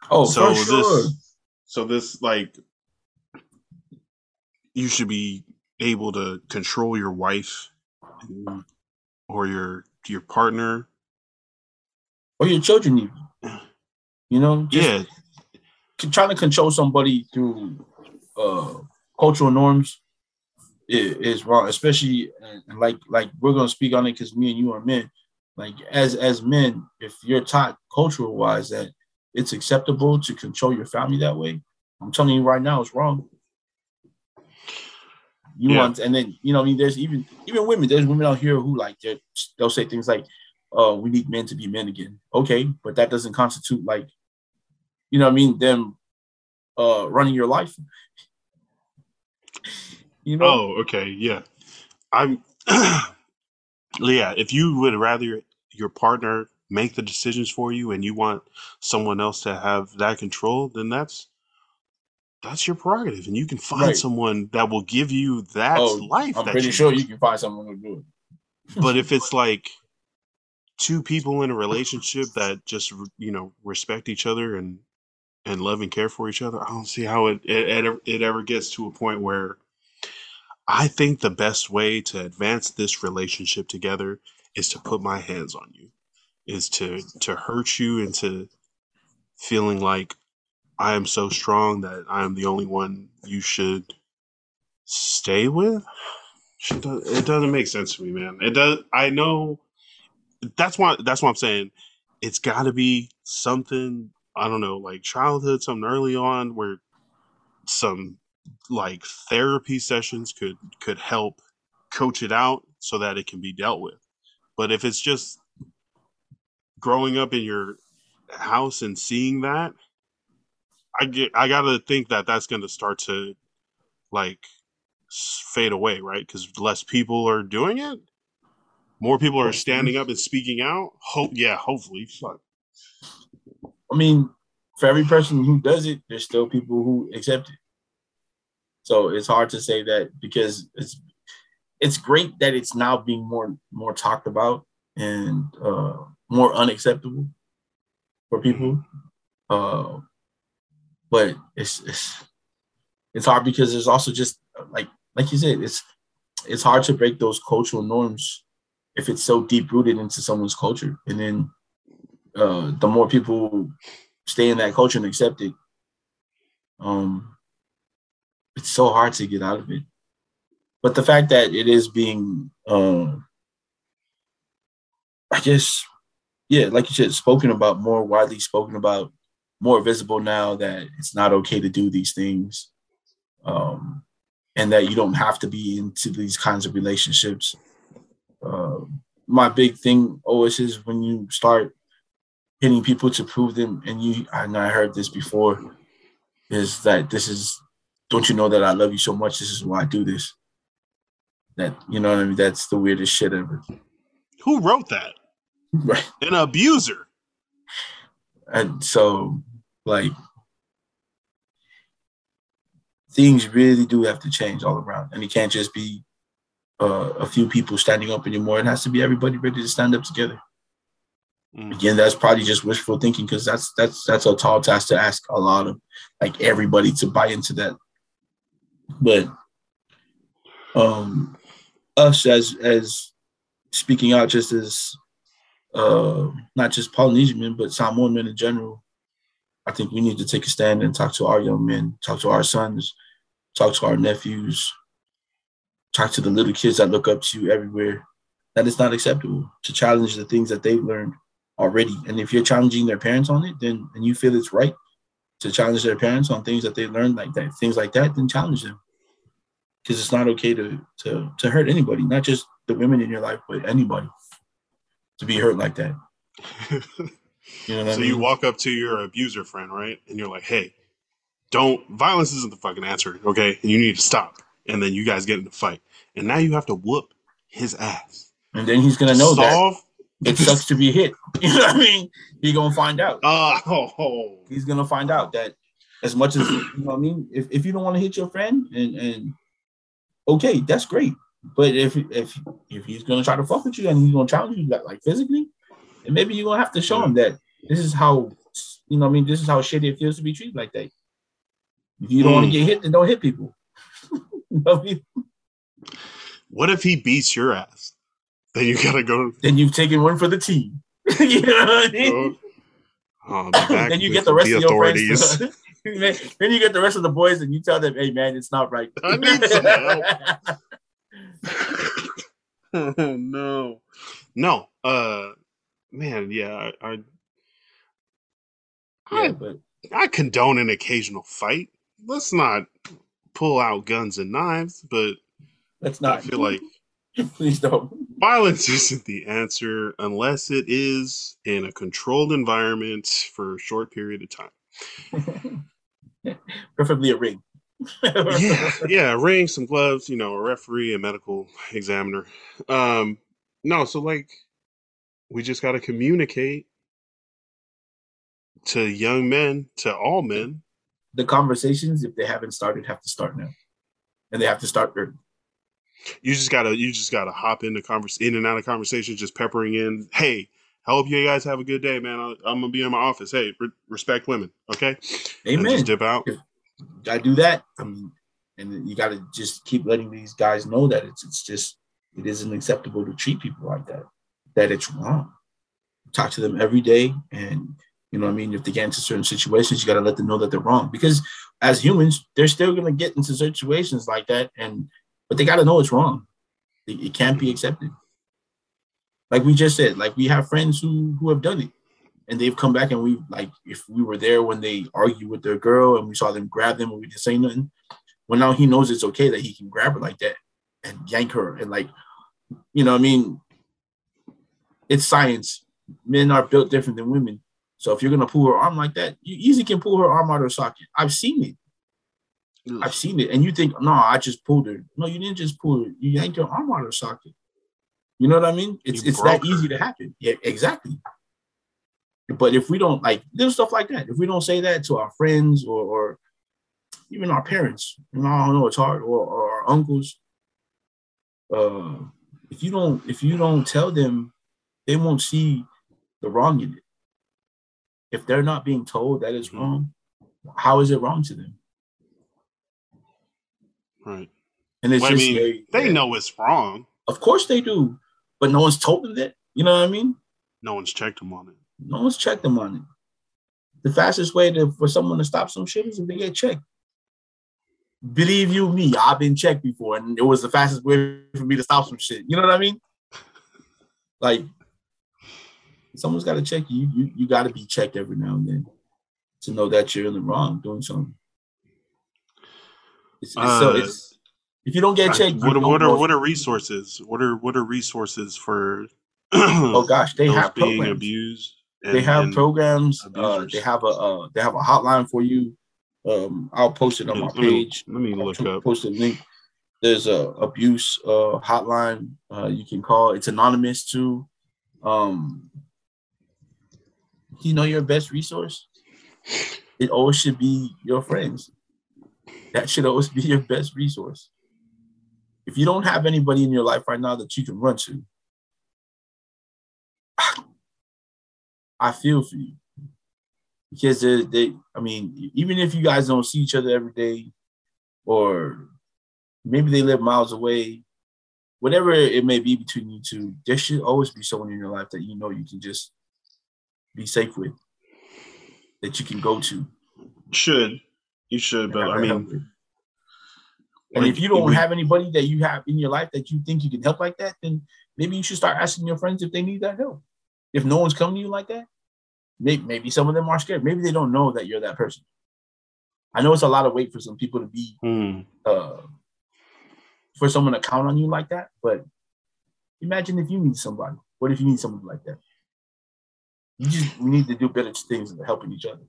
Oh, so sure. this, so this like, you should be able to control your wife or your your partner. or your children even. You know, Yeah, trying to control somebody through uh, cultural norms is, is wrong. Especially and like like we're gonna speak on it because me and you are men. Like as as men, if you're taught cultural wise that it's acceptable to control your family that way, I'm telling you right now, it's wrong. You Yeah. want, and then you know, I mean, there's even even women. There's women out here who like they'll say things like, "Oh, we need men to be men again." Okay, but that doesn't constitute like, you know, what I mean, them uh running your life. You know, Oh, okay, yeah. I'm yeah, if you would rather your partner make the decisions for you and you want someone else to have that control, then that's that's your prerogative and you can find Right. someone that will give you that Oh, life I'm that pretty you sure want. you can find someone to do it. but if it's like two people in a relationship that just you know respect each other and and love and care for each other i don't see how it it, it, it ever gets to a point where i think the best way to advance this relationship together is to put my hands on you is to to hurt you into feeling like i am so strong that i am the only one you should stay with Shit do- it doesn't make sense to me, man. It does. I know. That's why. That's why I'm saying it's got to be something. I don't know, like childhood, something early on, where some like therapy sessions could could help coach it out so that it can be dealt with. But if it's just growing up in your house and seeing that, I get I gotta think that that's gonna start to like fade away, right? Because less people are doing it. More people are standing up and speaking out. Hope, yeah, hopefully. Fuck. I mean, for every person who does it, there's still people who accept it. So it's hard to say that because it's it's great that it's now being more more talked about and uh, more unacceptable for people. Uh, but it's it's it's hard because there's also just like like you said, it's it's hard to break those cultural norms if it's so deep rooted into someone's culture. And then uh, the more people stay in that culture and accept it, um, it's so hard to get out of it. But the fact that it is being, uh, I guess, yeah, like you said, spoken about more widely spoken about, more visible now that it's not okay to do these things, um, and that you don't have to be into these kinds of relationships. Uh, my big thing always is when you start hitting people to prove them, and you, and I heard this before, is that this is don't you know that I love you so much? This is why I do this. That you know what I mean? That's the weirdest shit ever. Who wrote that? Right. An abuser. And so, like, things really do have to change all around, and it can't just be uh, a few people standing up anymore. It has to be everybody ready to stand up together. Mm. Again, that's probably just wishful thinking because that's that's that's a tall task to ask a lot of like everybody to buy into that but um, us as as speaking out just as uh, not just Polynesian men, but Samoan men in general, I think we need to take a stand and talk to our young men, talk to our sons, talk to our nephews, talk to the little kids that look up to you everywhere. That it's not acceptable to challenge the things that they've learned already. And if you're challenging their parents on it, then and you feel it's right to challenge their parents on things that they learned like that, things like that, then challenge them because it's not okay to to to hurt anybody, not just the women in your life, but anybody to be hurt like that. you know so I mean? you walk up to your abuser friend, right, and you're like, "Hey, don't violence isn't the fucking answer, okay? And you need to stop." And then you guys get in a fight, and now you have to whoop his ass. And then he's gonna know solve- that it sucks to be hit. You know what I mean? He's gonna find out. Oh, he's gonna find out that as much as you know what I mean. If if you don't want to hit your friend and and okay, that's great. But if if if he's gonna try to fuck with you and he's gonna challenge you like, like physically, and maybe you're gonna have to show him that this is how you know. I mean, this is how shitty it feels to be treated like that. If you don't mm. want to get hit, then don't hit people. what if he beats your ass? Then you gotta go. Then you've taken one for the team. you know what I mean? Oh, then you get the rest the of your friends. then you get the rest of the boys and you tell them, hey man, it's not right. I need some help. Oh no. No. Uh man, yeah, I I, yeah, I, but I condone an occasional fight. Let's not pull out guns and knives, but let's not I feel like please don't. Violence isn't the answer unless it is in a controlled environment for a short period of time. preferably a ring. Yeah, yeah, a ring, some gloves, you know, a referee, a medical examiner. Um, no, so like we just got to communicate to young men, to all men. The conversations, if they haven't started, have to start now, and they have to start early. You just gotta, you just gotta hop into converse, in and out of conversations, just peppering in. Hey, I hope you guys have a good day, man. I, am gonna be in my office. Hey, re- respect women, okay? Amen. just dip out. I do that. I mean, and you got to just keep letting these guys know that it's it's just it isn't acceptable to treat people like that. That it's wrong. Talk to them every day, and you know, I mean, if they get into certain situations, you got to let them know that they're wrong. Because as humans, they're still gonna get into situations like that, and but they got to know it's wrong. It, it can't be accepted like we just said, like we have friends who who have done it, and they've come back and we like if we were there when they argue with their girl and we saw them grab them and we didn't say nothing. Well, now he knows it's okay that he can grab her like that and yank her and like, you know, I mean, it's science. Men are built different than women, So if you're gonna pull her arm like that, you easily can pull her arm out of her socket. I've seen it. I've seen it. And you think, no, I just pulled her. No, you didn't just pull her. You yanked her arm out of her socket. You know what I mean? It's You it's that broke easy to happen. Yeah, exactly. But if we don't like there's stuff like that, if we don't say that to our friends or or even our parents, you know, I don't know, it's hard, or, or our uncles. Uh, if you don't, if you don't tell them, they won't see the wrong in it. If they're not being told that it's Mhm. wrong, how is it wrong to them? Right. And it's Well, I just mean, very- They know it's wrong. Of course they do, but no one's told them that. You know what I mean? No one's checked them on it. No one's checked them on it. The fastest way to for someone to stop some shit is if they get checked. Believe you me, I've been checked before, and it was the fastest way for me to stop some shit. You know what I mean? Like, someone's got to check you. You you got to be checked every now and then to know that you're in the wrong doing something. It's, it's so Uh, it's if you don't get checked, what, what are what are resources? What are what are resources for oh gosh, they have being programs. abused? They have programs. Uh, they have a uh, they have a hotline for you. Um, I'll post it on my let me, page. let me I'll look up. Post a link. There's a abuse uh, hotline uh, you can call. It's anonymous too. Um, you know your best resource. It always should be your friends. That should always be your best resource. If you don't have anybody in your life right now that you can run to, I feel for you because they, they, I mean, even if you guys don't see each other every day, or maybe they live miles away, whatever it may be between you two, there should always be someone in your life that you know you can just be safe with, that you can go to. Should you should, but I mean, and like, if you don't we- have anybody that you have in your life that you think you can help like that, then maybe you should start asking your friends if they need that help. If no one's coming to you like that, maybe, maybe some of them are scared. Maybe they don't know that you're that person. I know it's a lot of weight for some people to be hmm, uh, for someone to count on you like that. But imagine if you need somebody. What if you need somebody like that? You just we need to do better things than helping each other.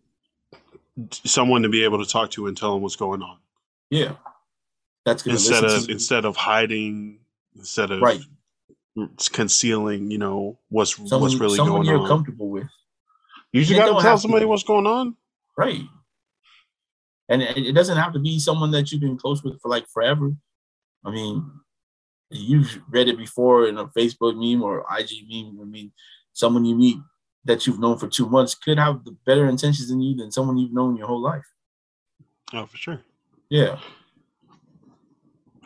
someone to be able to talk to and tell them what's going on Yeah, that's gonna instead of to instead of hiding, instead of right. concealing. You know what's Someone, what's really someone going you're on. comfortable with. You just got to tell somebody what's going on. Right. And it it doesn't have to be someone that you've been close with for like forever. I mean, you've read it before in a Facebook meme or IG meme. I mean, someone you meet that you've known for two months could have the better intentions than you than someone you've known your whole life. Oh, for sure. Yeah.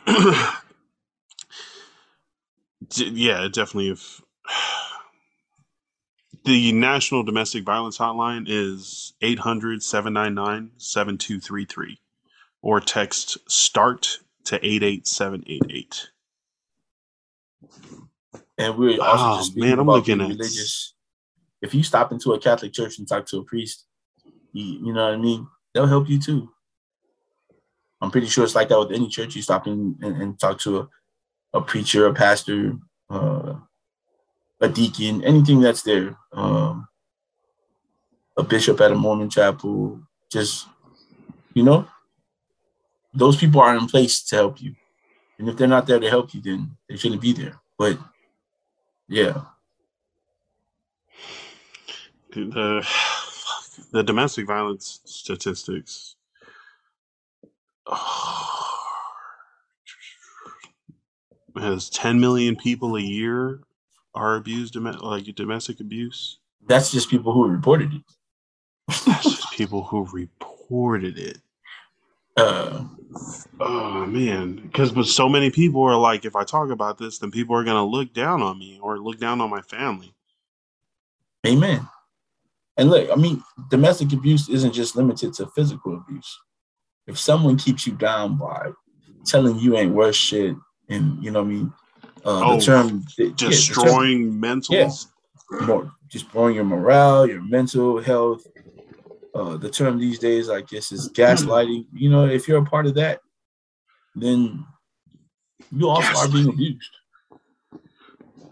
Yeah, definitely. If the National Domestic Violence Hotline is 800 799 7233 or text START to 88788. And we're also Oh, just man, I'm looking being at- religious. If you stop into a Catholic church and talk to a priest, you, you know what I mean? They'll help you too. I'm pretty sure it's like that with any church. You stop in and, and talk to a, a preacher, a pastor, uh, a deacon, anything that's there, um, a bishop at a Mormon chapel, just, you know, those people are in place to help you. And if they're not there to help you, then they shouldn't be there. But yeah, The, the domestic violence statistics. has 10 million people a year are abused, like domestic abuse. that's just people who reported it. That's just people who reported it. Uh, Oh man, because but so many people are like, if I talk about this, then people are gonna look down on me or look down on my family. amen. And look, I mean, domestic abuse isn't just limited to physical abuse. If someone keeps you down by telling you ain't worth shit, and you know what I mean, uh, Oh, the term yeah, the term- Destroying mentals. more destroying your morale, your mental health. Uh, the term these days, I guess, is gaslighting. You know, if you're a part of that, then you also are being abused.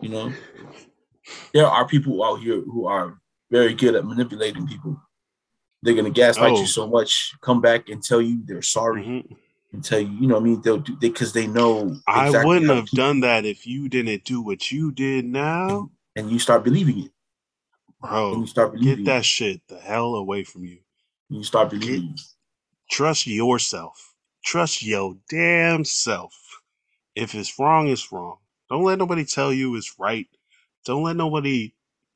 You know, there are people out here who are very good at manipulating people. They're gonna gaslight Oh. you so much, come back and tell you they're sorry Mhm. And tell you, you know what I mean? They'll do because they, know I wouldn't have done that if you didn't do what you did now, and you start believing it. And bro. you start believing Get that it. shit the hell away from you. And you start believing it. Trust yourself. Trust your damn self. If it's wrong, it's wrong. Don't let nobody tell you it's right. Don't let nobody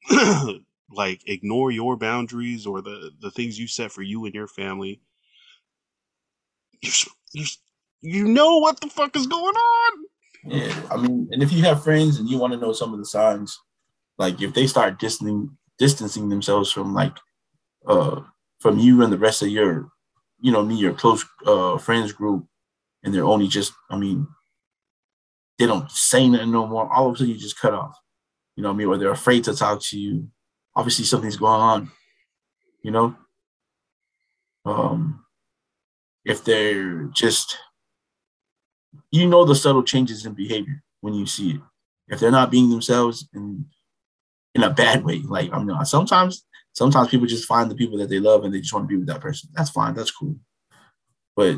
like ignore your boundaries or the the things you set for you and your family. You s- you you know what the fuck is going on. Yeah, I mean, and if you have friends and you want to know some of the signs, like if they start distancing distancing themselves from like uh from you and the rest of your, you know, me, your close uh friends group, and they're only just, I mean, they don't say nothing no more. All of a sudden, you just cut off. You know what I mean? Or they're afraid to talk to you. Obviously, something's going on. You know. Um, if they're just you know the subtle changes in behavior when you see it. If they're not being themselves in in a bad way, like I'm not. Sometimes, sometimes people just find the people that they love and they just want to be with that person. That's fine. That's cool. But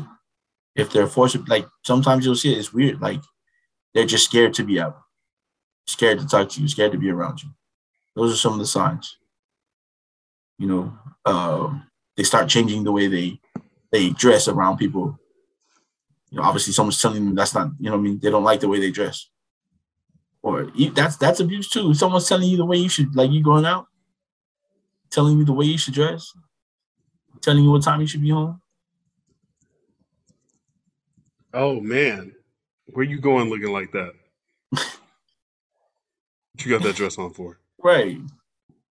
if they're forced, like sometimes you'll see it. It's weird. Like they're just scared to be out, scared to talk to you, scared to be around you. Those are some of the signs. You know, um, they start changing the way they they dress around people you know, obviously someone's telling them that's not, you know, what I mean, they don't like the way they dress, or you, that's that's abuse too. Someone's telling you the way you should, like you going out, telling you the way you should dress, telling you what time you should be home. Oh man, where you going looking like that? what you got that dress on for? Right.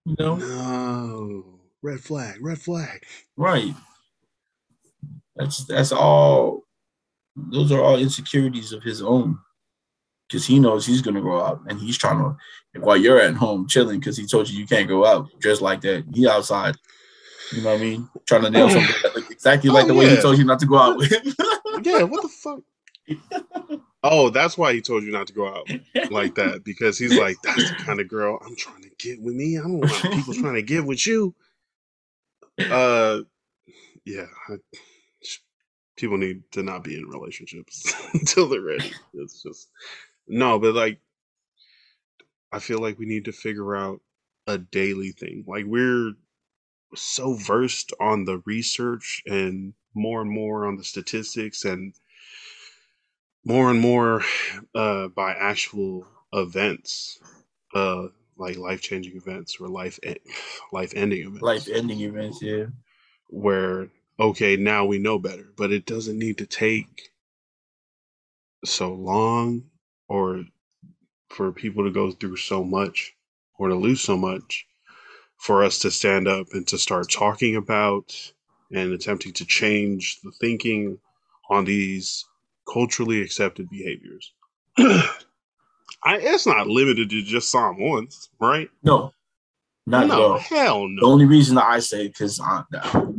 You know, No, red flag, red flag. right. That's that's all. Those are all insecurities of his own, because he knows he's gonna go out and he's trying to. While you're at home chilling, because he told you you can't go out dressed like that. He outside. You know what I mean? Trying to nail something that look exactly like Oh, the way he told you not to go out with. Yeah, what the fuck? Oh, that's why he told you not to go out like that because he's like, that's the kind of girl I'm trying to get with me. I don't want people trying to get with you. Uh, yeah, I, people need to not be in relationships until they're ready. It's just no, but like, I feel like we need to figure out a daily thing. Like we're so versed on the research and more and more on the statistics and more and more uh, by actual events, uh, like life changing events or life e- life ending events, Life ending events, yeah. where okay now we know better, but it doesn't need to take so long or for people to go through so much or to lose so much for us to stand up and to start talking about and attempting to change the thinking on these culturally accepted behaviors. I, it's not limited to just Samoans, right? No, not at no, all. hell The only reason I say because I'm,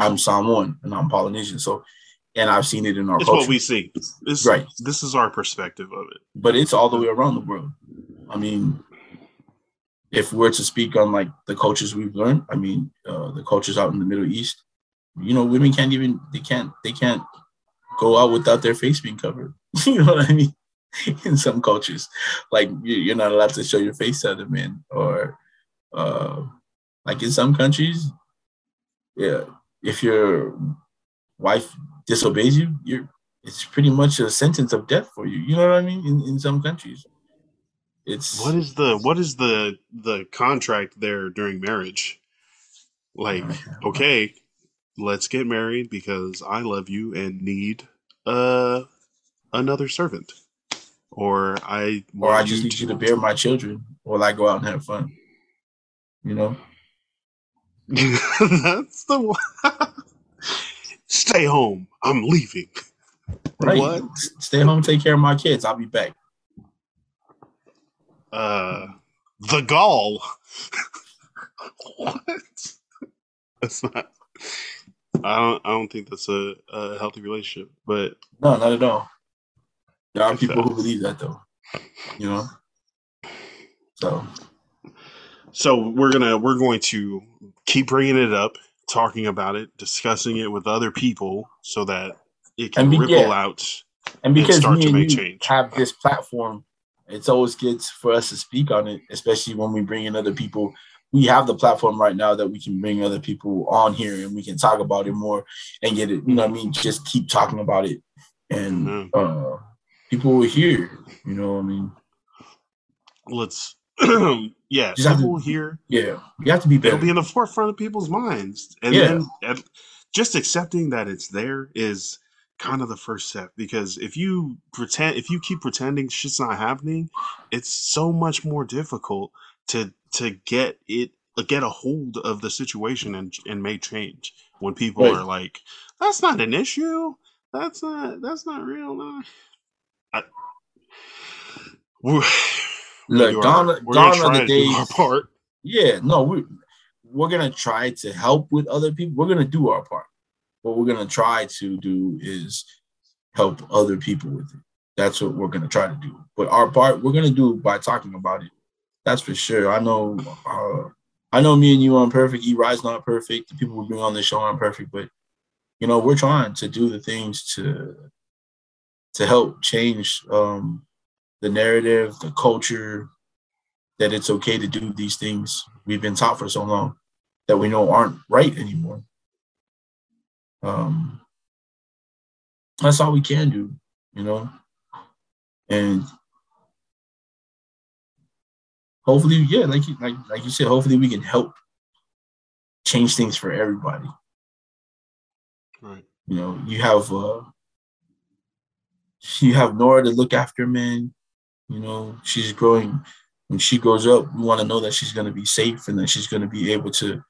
I'm Samoan and I'm Polynesian, so and I've seen it in our It's culture. what we see. This, Right. This is our perspective of it. but it's all the way around the world. I mean, if we're to speak on like the cultures we've learned, I mean, uh, the cultures out in the Middle East, you know, women can't even they can't they can't go out without their face being covered. you know what I mean? In some cultures, like you- you're not allowed to show your face to other men, or uh, like in some countries, yeah, if your wife disobeys you, you're it's pretty much a sentence of death for you. You know what I mean? In in some countries, it's What is the what is the the contract there during marriage? Like, okay, let's get married because I love you and need uh another servant. Or I or I just need you to bear my children while I go out and have fun. You know, That's the one. Stay home. I'm leaving. right? What? Stay home, take care of my kids. I'll be back. Uh the gall. what? That's not I don't I don't think that's a, a healthy relationship. But No, not at all. There are people who believe that though. You know, so So we're gonna we're going to keep bringing it up, talking about it, discussing it with other people, so that it can be- ripple yeah. out. And because start me to and make change. have this platform, it's always good for us to speak on it, especially when we bring in other people. We have the platform right now that we can bring other people on here and we can talk about it more and get it, you know what I mean? Just keep talking about it. And Mhm. uh people will hear, you know what I mean? Let's yeah, have to- people here Yeah. You have to be Better. it'll be in the forefront of people's minds and Yeah. then just accepting that it's there is kind of the first step because if you pretend if you keep pretending shit's not happening it's so much more difficult to to get it get a hold of the situation and and make change when people Right. are like that's not an issue that's not that's not real no. I, we're, we Look, do gone- our- gone are the to do our days- part Yeah, no, we we're gonna try to help with other people. We're gonna do our part. What we're gonna try to do is help other people with it. That's what we're gonna try to do. But our part, we're gonna do by talking about it. That's for sure. I know. Uh, I know me and you aren't perfect. E Rise not perfect. The people we bring on the show aren't perfect, but you know we're trying to do the things to to help change um, the narrative, the culture, that it's okay to do these things we've been taught for so long that we know aren't right anymore. Um, that's all we can do, you know. And hopefully, yeah, like you, like like you said, hopefully we can help change things for everybody. right You know, you have uh, you have Nora to look after, man. You know, she's growing. When she grows up, we want to know that she's going to be safe and that she's going to be able to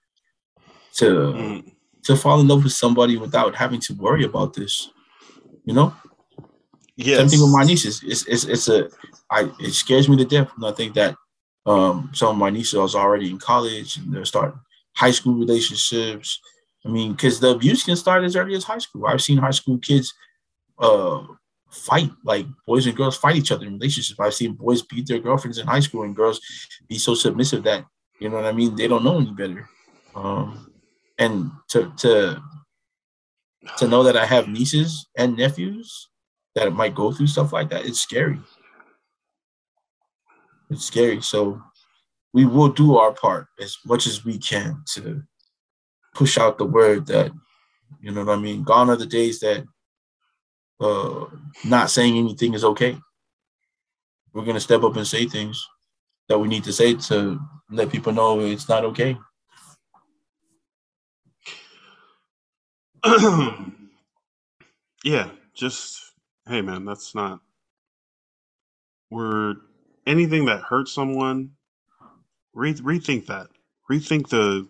to Mm. to fall in love with somebody without having to worry about this. You know, yes same thing with my nieces. It's it's it's a I it scares me to death when I think that um some of my nieces are already in college and they're starting high school relationships. I mean, because the abuse can start as early as high school. I've seen high school kids uh fight like boys and girls fight each other in relationships. I've seen boys beat their girlfriends in high school and girls be so submissive that you know what I mean. They don't know any better. Um, and to to to know that I have nieces and nephews that might go through stuff like that, it's scary. It's scary. So we will do our part as much as we can to push out the word that, you know what I mean? Gone are the days that uh not saying anything is okay. We're gonna step up and say things that we need to say to let people know it's not okay. yeah, just hey man, that's not we're anything that hurts someone. Re- rethink that. Rethink the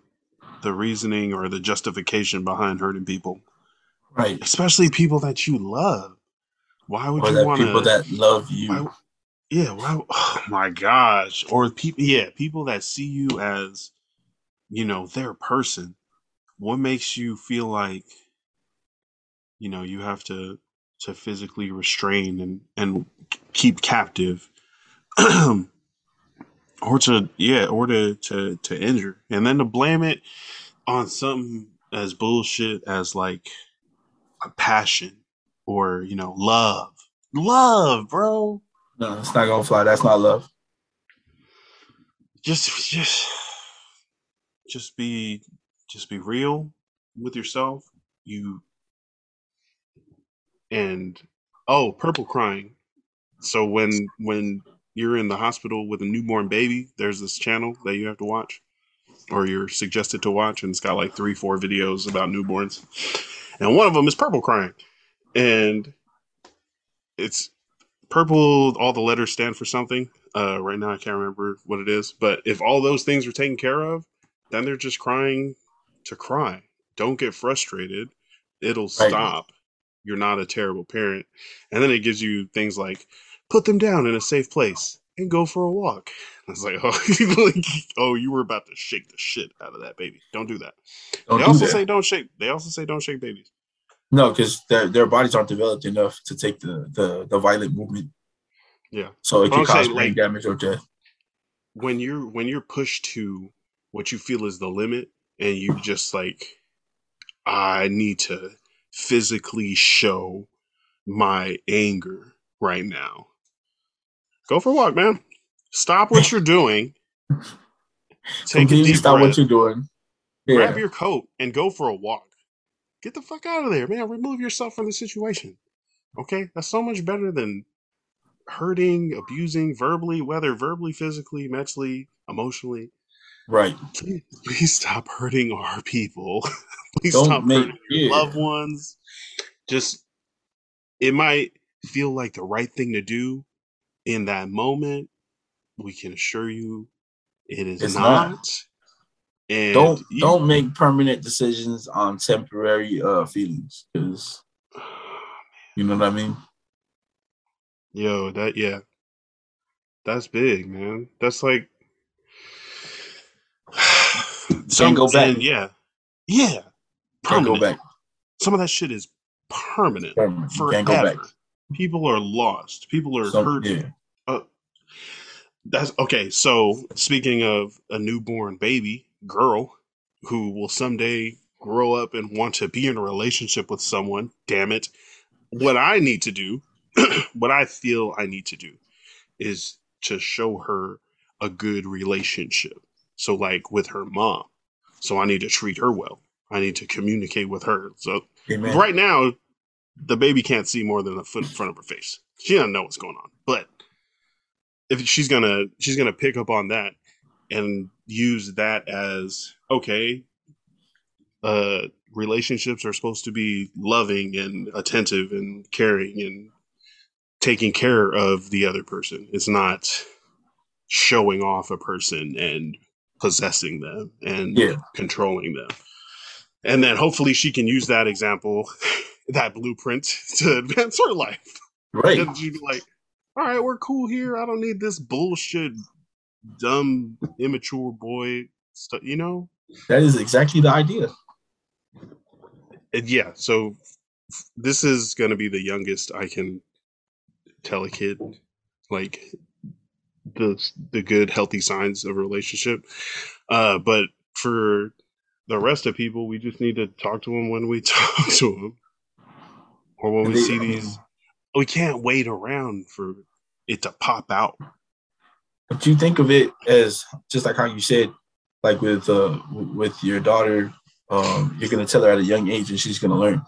the reasoning or the justification behind hurting people, Right. especially people that you love. Why would Or you want people that love you. Why, yeah. Why? Oh my gosh. Or people. Yeah, people that see you as, you know, their person. What makes you feel like, you know, you have to to physically restrain and and keep captive, or to yeah, or to to to injure, and then to blame it on something as bullshit as like a passion or you know love, love, bro. No, it's not gonna fly. That's not love. just just just be just be real with yourself you and oh purple crying so when when you're in the hospital with a newborn baby there's this channel that you have to watch or you're suggested to watch and it's got like three four videos about newborns and one of them is purple crying and it's purple all the letters stand for something uh, right now I can't remember what it is, but if all those things are taken care of, then they're just crying to cry. Don't get frustrated. It'll Right. stop. You're not a terrible parent. And then it gives you things like put them down in a safe place and go for a walk. It's like, oh, like, oh, you were about to shake the shit out of that baby. Don't do that. Don't they do also that. say don't shake. They also say don't shake babies. no, because their their bodies aren't developed enough to take the the, the violent movement. Yeah. So it can cause saying, brain like- damage or death. when you're when you're pushed to what you feel is the limit and you just like I need to physically show my anger right now. Go for a walk, man. Stop what you're doing. Take a deep stop breath, what you're doing. Yeah. grab your coat, and go for a walk. Get the fuck out of there, man. Remove yourself from the situation. Okay? That's so much better than hurting, abusing verbally, whether verbally, physically, mentally, emotionally. Right. Please, please stop hurting our people. please Don't stop hurting your loved ones. Just it might feel like the right thing to do in that moment. We can assure you it is It's not. not. And Don't you- don't make permanent decisions on temporary uh feelings because you know what I mean. Yo, that yeah. That's big, man. That's like Can't go back. yeah. Yeah. Can't Permanent. go back. Some of that shit is permanent. Permanent. Forever. Can't go back. People are lost. People are Some- hurt. yeah. Uh, that's okay. So speaking of a newborn baby girl who will someday grow up and want to be in a relationship with someone, damn it. What I need to do, what I feel I need to do is to show her a good relationship. So like with her mom. So I need to treat her well. I need to communicate with her. So Amen. right now, the baby can't see more than the foot in front of her face. She doesn't know what's going on. But if she's gonna she's gonna pick up on that and use that as okay, uh relationships are supposed to be loving and attentive and caring and taking care of the other person. It's not showing off a person and possessing them and Yeah. controlling them. And then hopefully she can use that example, that blueprint to advance her life. Right. And she'd be like, all right, we're cool here. I don't need this bullshit, dumb, immature boy stuff, you know? That is exactly the idea. And yeah, so this is going to be the youngest I can tell a kid, like, the the good healthy signs of a relationship uh but for the rest of people we just need to talk to them when we talk to them or when we They- see these we can't wait around for it to pop out But you think of it as just like how you said, like with uh with your daughter, um, you're gonna tell her at a young age and she's gonna learn.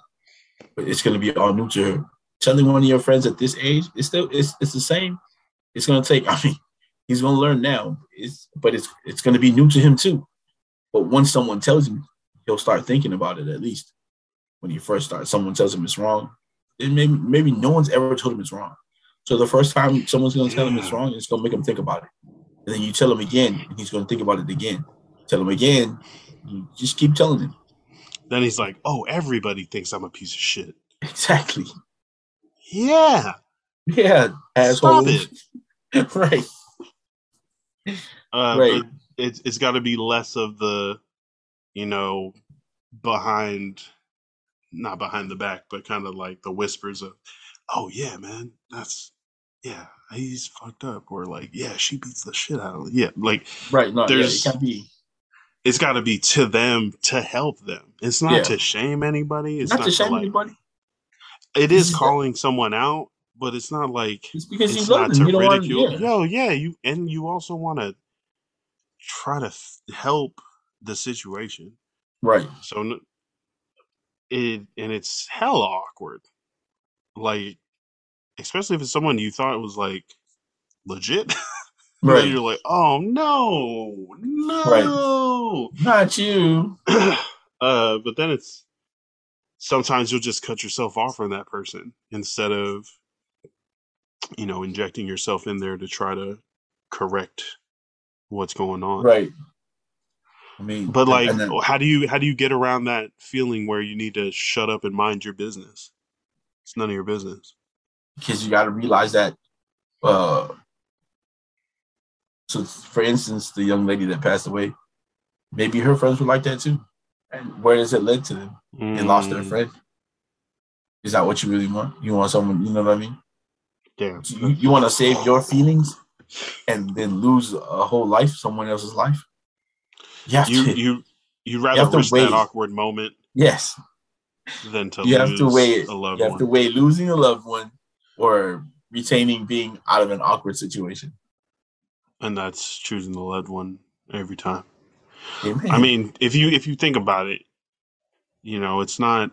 But it's gonna be all new to her. Telling one of your friends at this age, it's still it's it's the same. It's gonna take. I mean, he's gonna learn now. It's but it's it's gonna be new to him too. But once someone tells him, he'll start thinking about it at least. When he first starts, someone tells him it's wrong. And maybe maybe no one's ever told him it's wrong. So the first time someone's gonna tell him it's wrong, it's gonna make him think about it. And then you tell him again, and he's gonna think about it again. Tell him again. You just keep telling him. then he's like oh everybody thinks i'm a piece of shit Exactly. yeah Yeah, Stop asshole. right. uh Right. it's it's got to be less of the you know behind not behind the back but kind of like the whispers of oh yeah man that's yeah he's fucked up or like yeah she beats the shit out of him. yeah like Right. No, yeah, There's- it can't be it's got to be to them to help them it's not Yeah. to shame anybody it's not, not, to to shame like anybody. it is calling someone out but it's not like It's because it's you love not them. to You don't want ridicule yeah. yo yeah you and you also want to try to f- help the situation Right. So it and it's hell awkward. Like, especially if it's someone you thought was like legit. And Right. you're like, oh no, no. Not you. uh, but then it's sometimes you'll just cut yourself off from that person instead of you know injecting yourself in there to try to correct what's going on. Right. I mean, But like, then- how do you how do you get around that feeling where you need to shut up and mind your business? It's none of your business. because you got to realize that. Uh, so, for instance, the young lady that passed away, maybe her friends were like that too. And where does it lead to them? They lost their Mm, friend. Is that what you really want? You want someone, you know what I mean? Damn. You, you want to save your feelings and then lose a whole life, someone else's life. You you to, you you rather you risk that awkward moment. Yes. Than to you have to weigh a loved you have one. to weigh losing a loved one or retaining being out of an awkward situation. And that's choosing the loved one every time. Amen. I mean, if you if you think about it, you know, it's not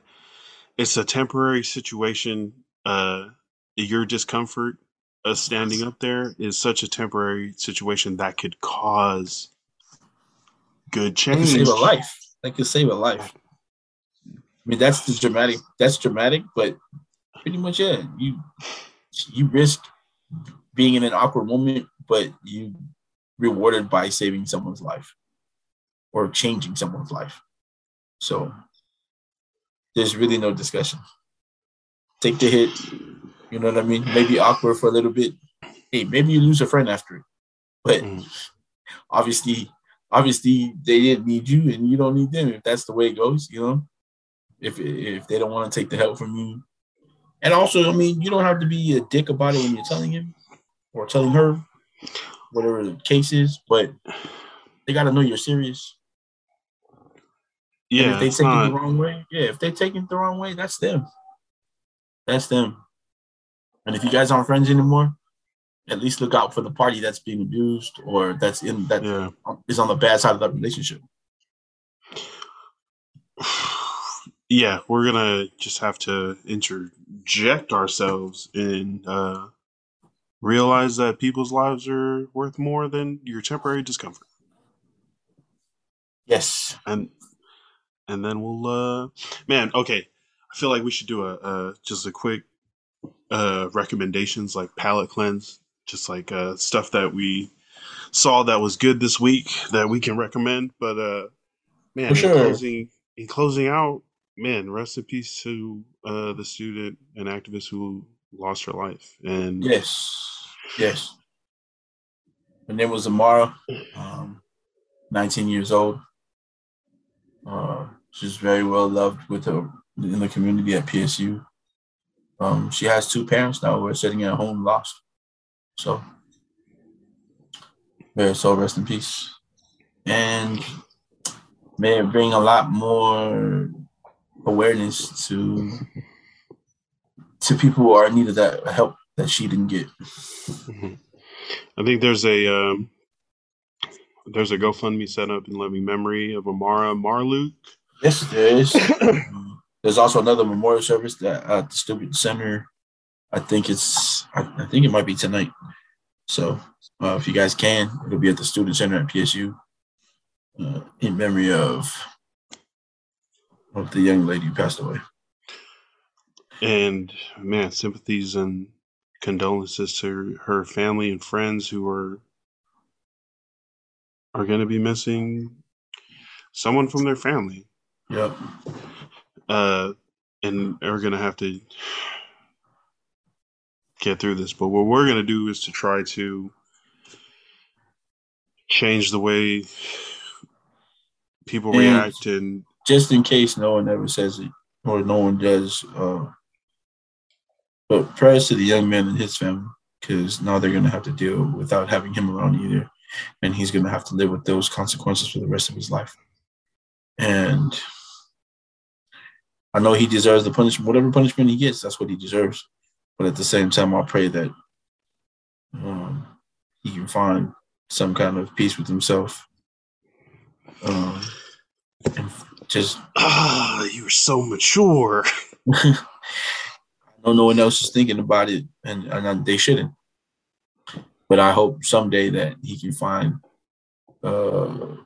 it's a temporary situation. Uh your discomfort of standing up there is such a temporary situation that could cause good change. save a life. That could save a life. I mean, that's the dramatic. That's dramatic, but pretty much yeah. You you risk being in an awkward moment, but you rewarded by saving someone's life or changing someone's life. So there's really no discussion. Take the hit. You know what I mean? Maybe awkward for a little bit. Hey, maybe you lose a friend after it. But mm. obviously, obviously they didn't need you and you don't need them if that's the way it goes, you know. If if they don't want to take the help from you. And also, I mean, you don't have to be a dick about it when you're telling him or telling her, whatever the case is, but they gotta know you're serious. Yeah. And if they take not... it the wrong way, yeah, if they take it the wrong way, that's them. That's them. And if you guys aren't friends anymore, at least look out for the party that's being abused or that's in that yeah. is on the bad side of that relationship. Yeah, we're gonna just have to interject ourselves and uh, realize that people's lives are worth more than your temporary discomfort. Yes, and and then we'll, uh, man. Okay, I feel like we should do a, a just a quick uh, recommendations like palate cleanse just like uh, stuff that we saw that was good this week that we can recommend. But uh, man, in closing, in closing out, man, rest in peace to uh, the student and activist who lost her life. And yes, yes. Her name was Amara, um, 19 years old. Uh, she's very well loved with her in the community at PSU. Um, she has two parents now who are sitting at home lost. So, may her soul rest in peace. And may it bring a lot more awareness to to people who are in need of that help that she didn't get. Mm-hmm. I think there's a um, there's a GoFundMe set up in loving memory of Amara Marluke. Yes, there is. there's also another memorial service that at the Student Center I think it's I, I think it might be tonight. So uh, if you guys can, it'll be at the Student Center at PSU uh, in memory of of the young lady who passed away. And man, sympathies and condolences to her family and friends who are are going to be missing someone from their family. Yep. Uh, and are going to have to get through this. But what we're going to do is to try to change the way people and react and just in case no one ever says it or no one does uh but prayers to the young man and his family because now they're going to have to deal without having him around either and he's going to have to live with those consequences for the rest of his life and i know he deserves the punishment whatever punishment he gets that's what he deserves but at the same time, I pray that um, he can find some kind of peace with himself. Um, and just ah, you're so mature. I know no one else is thinking about it, and, and they shouldn't. But I hope someday that he can find, uh,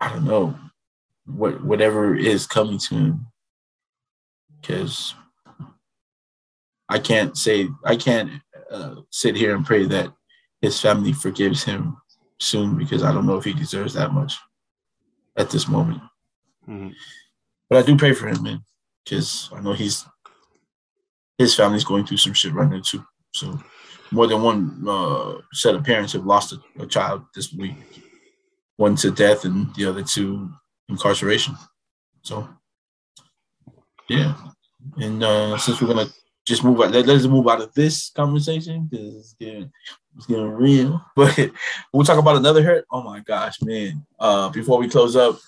I don't know, what whatever is coming to him, because I can't say I can't uh, sit here and pray that his family forgives him soon because I don't know if he deserves that much at this moment. Mm-hmm. But I do pray for him, man, because I know he's his family's going through some shit right now too. So more than one uh, set of parents have lost a, a child this week, one to death and the other to incarceration. So yeah, and uh, since we're gonna just move out. Let, us move out of this conversation because It's getting real. But we'll talk about another hurt. Oh my gosh, man. Uh, before we close up,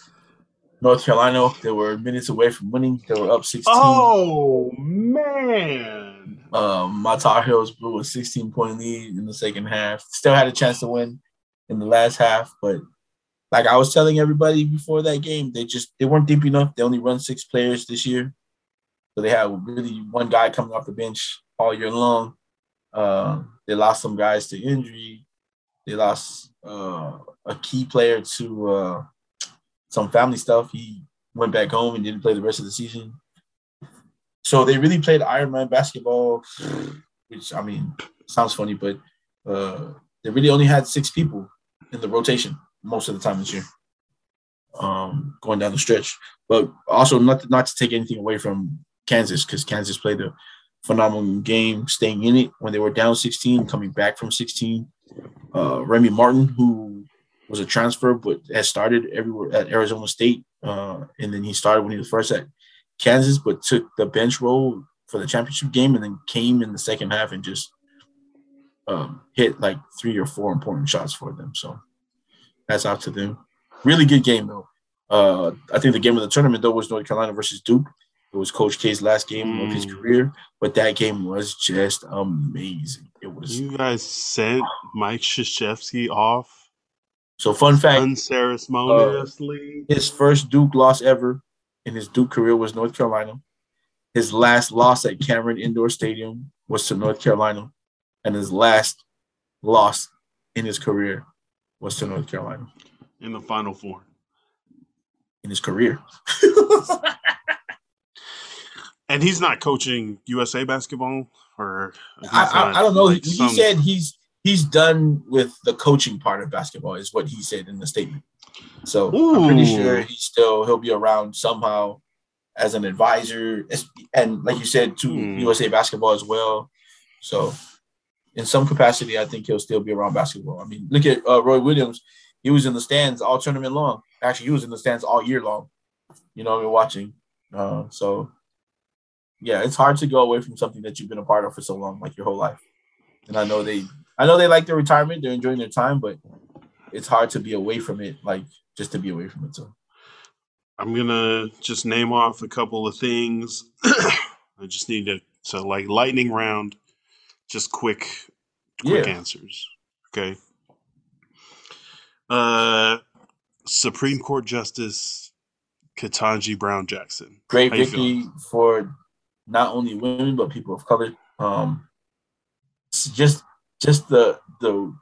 North Carolina, they were minutes away from winning. They were up 16. Oh man. Um, my Tar Heels blew a 16 point lead in the second half. Still had a chance to win in the last half, but like I was telling everybody before that game, they just they weren't deep enough. They only run six players this year, so they had really one guy coming off the bench all year long. Uh, they lost some guys to injury. They lost uh, a key player to uh, some family stuff. He went back home and didn't play the rest of the season. So they really played Iron Man basketball, which I mean sounds funny, but uh, they really only had six people in the rotation most of the time this year, um, going down the stretch. But also not not to take anything away from Kansas because Kansas played a phenomenal game, staying in it when they were down 16, coming back from 16. Uh, Remy Martin, who was a transfer but has started everywhere at Arizona State, uh, and then he started when he was first at Kansas, but took the bench role for the championship game, and then came in the second half and just um, hit like three or four important shots for them. So that's out to them. Really good game though. Uh, I think the game of the tournament though was North Carolina versus Duke. It was Coach K's last game mm. of his mm. career, but that game was just amazing. It was. You guys sent Mike Krzyzewski off. So fun fact: unceremoniously. Uh, his first Duke loss ever in his Duke career was North Carolina. His last loss at Cameron Indoor Stadium was to North Carolina, and his last loss in his career was to North Carolina. In the Final Four. In his career. and he's not coaching USA basketball, or I, I, I, don't know. Like he, some... said he's he's done with the coaching part of basketball, is what he said in the statement. So Ooh. I'm pretty sure he still he'll be around somehow as an advisor, and like you said, to hmm. USA basketball as well. So in some capacity, I think he'll still be around basketball. I mean, look at uh, Roy Williams. He was in the stands all tournament long. Actually, he was in the stands all year long. You know, I mean, watching. Uh, so, yeah, it's hard to go away from something that you've been a part of for so long, like your whole life. And I know they, I know they like their retirement. They're enjoying their time, but it's hard to be away from it, like just to be away from it. So, I'm gonna just name off a couple of things. I just need to, so like lightning round just quick quick yeah. answers. Okay. Uh Supreme Court Justice Ketanji Brown Jackson. Great victory for not only women but people of color. Um just just the the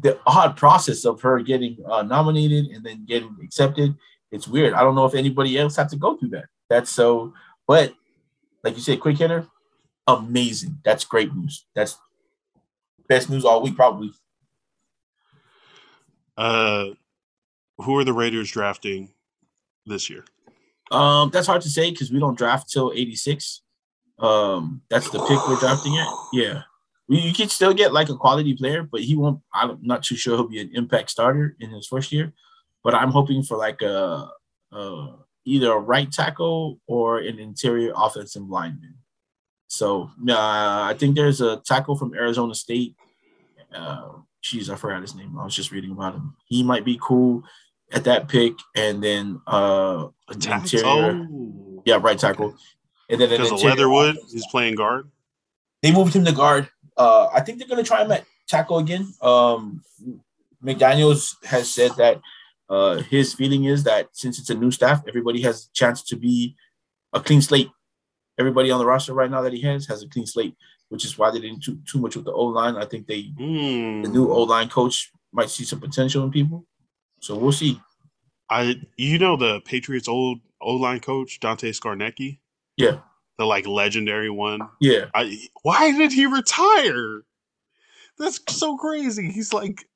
the odd process of her getting uh, nominated and then getting accepted. It's weird. I don't know if anybody else had to go through that. That's so, but like you said, quick hitter, amazing. That's great news. That's best news all week, probably. Uh, who are the Raiders drafting this year? Um, that's hard to say because we don't draft till eighty six. Um, that's the pick we're drafting at. Yeah, you can still get like a quality player, but he won't. I'm not too sure he'll be an impact starter in his first year. But I'm hoping for like a, a either a right tackle or an interior offensive lineman. So uh, I think there's a tackle from Arizona State. Uh, geez, I forgot his name. I was just reading about him. He might be cool at that pick, and then uh, interior, oh. yeah, right tackle, and then because of Leatherwood, he's playing guard. They moved him to guard. Uh, I think they're going to try him at tackle again. Um, McDaniels has said that uh, his feeling is that since it's a new staff, everybody has a chance to be a clean slate everybody on the roster right now that he has has a clean slate, which is why they didn't do too much with the O line. I think they mm. the new O line coach might see some potential in people. So we'll see. I you know the Patriots old O line coach Dante Scarnecchia? Yeah. The like legendary one. Yeah. I why did he retire? That's so crazy. He's like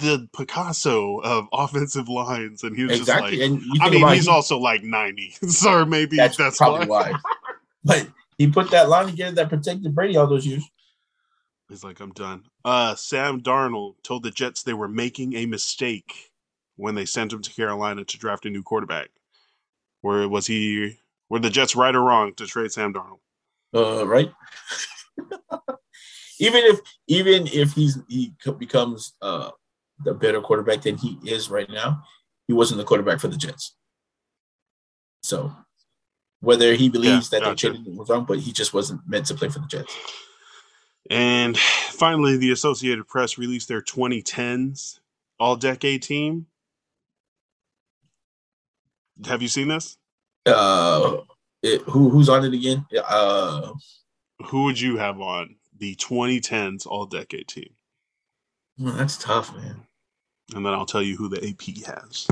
the Picasso of offensive lines, and he was exactly. just like. And I mean, he's he, also like ninety, so maybe that's, that's probably why. why. But he put that line together that protected Brady all those years. He's like, I'm done. Uh, Sam Darnold told the Jets they were making a mistake when they sent him to Carolina to draft a new quarterback. Where was he? Were the Jets right or wrong to trade Sam Darnold? Uh, right. even if even if he's he becomes uh the better quarterback than he is right now, he wasn't the quarterback for the Jets. So whether he believes yeah, that gotcha. they traded was wrong, but he just wasn't meant to play for the Jets. And finally, the Associated Press released their 2010s All Decade team. Have you seen this? Uh, it, who who's on it again? Uh, who would you have on the 2010s All Decade team? Well, that's tough, man. And then I'll tell you who the AP has.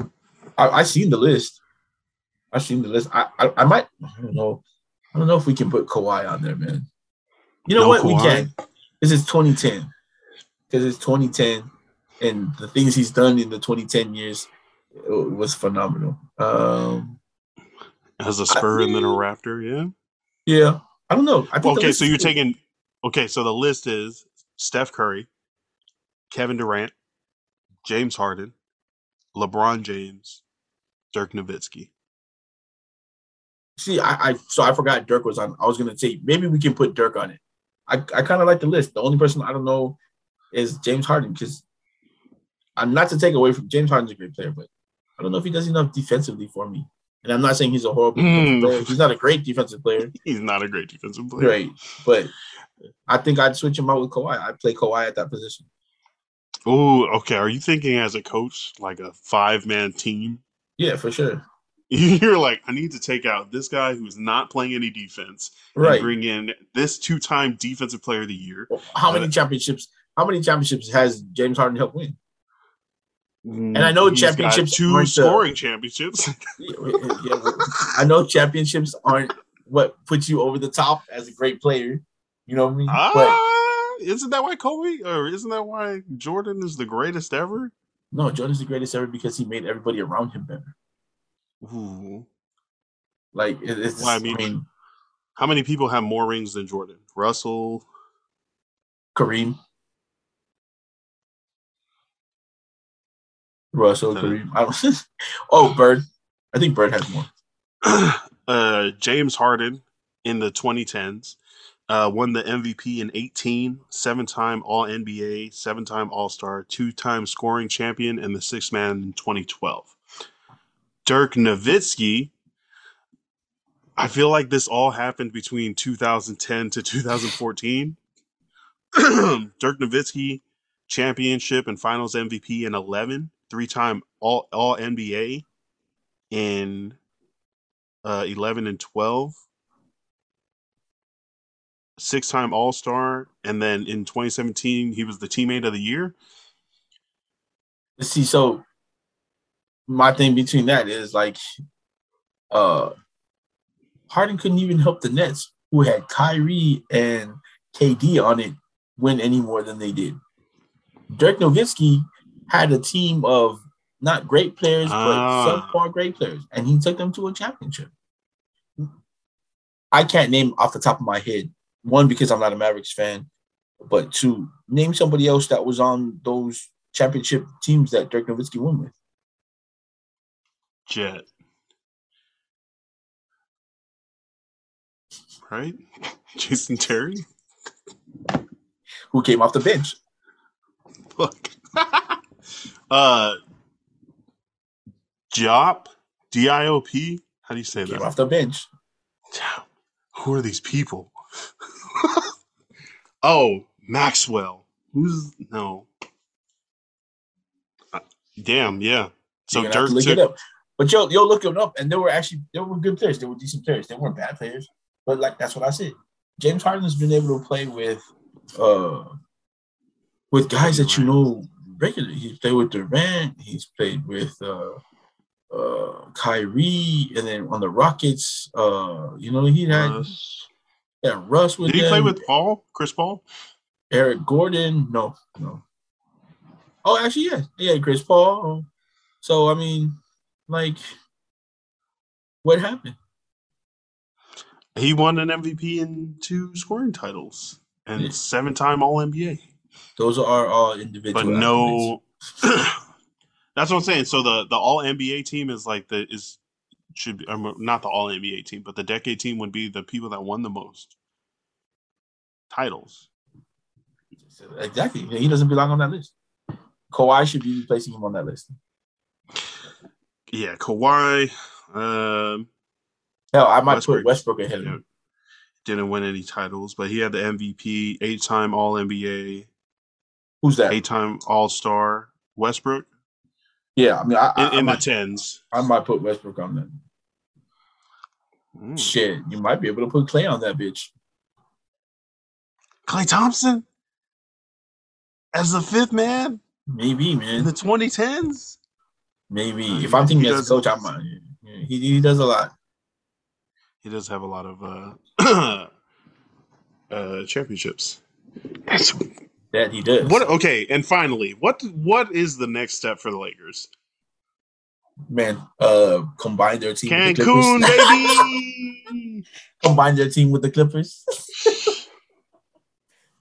I, I seen the list. I seen the list. I, I, I might. I don't know. I don't know if we can put Kawhi on there, man. You know no what? Kawhi. We can. This is 2010 because it's 2010, and the things he's done in the 2010 years was phenomenal. Um, As a Spur I, and then a Raptor, yeah. Yeah, I don't know. I okay, so you're taking. Okay, so the list is Steph Curry, Kevin Durant, James Harden, LeBron James, Dirk Nowitzki. See, I, I so I forgot Dirk was on. I was gonna say maybe we can put Dirk on it. I, I kind of like the list. The only person I don't know is James Harden because I'm not to take away from James Harden's a great player, but I don't know if he does enough defensively for me. And I'm not saying he's a horrible mm. player. He's not a great defensive player. He's not a great defensive player. Right. But I think I'd switch him out with Kawhi. I'd play Kawhi at that position. Oh, okay. Are you thinking as a coach, like a five man team? Yeah, for sure. You're like, I need to take out this guy who's not playing any defense, right? bring in this two time defensive player of the year. How many championships? How many championships has James Harden helped win? And I know championships two scoring the, championships. yeah, I know championships aren't what puts you over the top as a great player. You know what I mean? Ah, but, isn't that why Kobe or isn't that why Jordan is the greatest ever? No, Jordan's the greatest ever because he made everybody around him better. Ooh. Like it's. Well, I mean, I mean, how many people have more rings than Jordan? Russell, Kareem. Russell, Kareem. I don't. oh, Bird. I think Bird has more. uh, James Harden in the 2010s uh, won the MVP in 18, seven time All NBA, seven time All Star, two time scoring champion, and the sixth man in 2012. Dirk Nowitzki. I feel like this all happened between 2010 to 2014. Dirk Nowitzki championship and finals MVP in 11 three-time all all NBA in uh, 11 and 12 six-time all-star and then in 2017 he was the teammate of the year see so my thing between that is like uh Harden couldn't even help the Nets who had Kyrie and KD on it win any more than they did. Dirk Nowitzki had a team of not great players, but ah. subpar great players, and he took them to a championship. I can't name off the top of my head one because I'm not a Mavericks fan, but two, name somebody else that was on those championship teams that Dirk Nowitzki won with. Jet. Right? Jason Terry? Who came off the bench. Look. Uh, Diop, D I O P. How do you say Came that? Off the bench. Who are these people? oh, Maxwell. Who's no? Uh, damn, yeah. So Dirk look took. But yo, yo, look them up, and they were actually they were good players. They were decent players. They weren't bad players. But like that's what I said. James Harden's been able to play with uh with guys that you know regularly. He's played with Durant. He's played with uh, uh, Kyrie, and then on the Rockets, uh, you know, he had Russ. yeah Russ with. Did he them. play with Paul? Chris Paul? Eric Gordon? No, no. Oh, actually, yeah, yeah, Chris Paul. So I mean, like, what happened? He won an MVP and two scoring titles and yeah. seven-time All NBA. Those are all individual. But no, that's what I'm saying. So the the All NBA team is like the is should be um, not the All NBA team, but the decade team would be the people that won the most titles. Exactly. He doesn't belong on that list. Kawhi should be replacing him on that list. Yeah, Kawhi. Um, Hell, I might Westbrook, put Westbrook ahead of him. Didn't win any titles, but he had the MVP, eight-time All NBA. Who's that? Eight-time All Star. Westbrook. Yeah, I mean, I, in, I, in I the tens. I might put Westbrook on that. Mm. Shit, you might be able to put Klay on that bitch. Klay Thompson as the fifth man. Maybe, man. In the 2010s. Maybe uh, if I'm thinking as a coach, I might. He he does a lot. He does have a lot of uh, uh championships. That's that he does. What? Okay, and finally, what what is the next step for the Lakers? Man, uh, combine their team. Cancun, the baby. combine their team with the Clippers.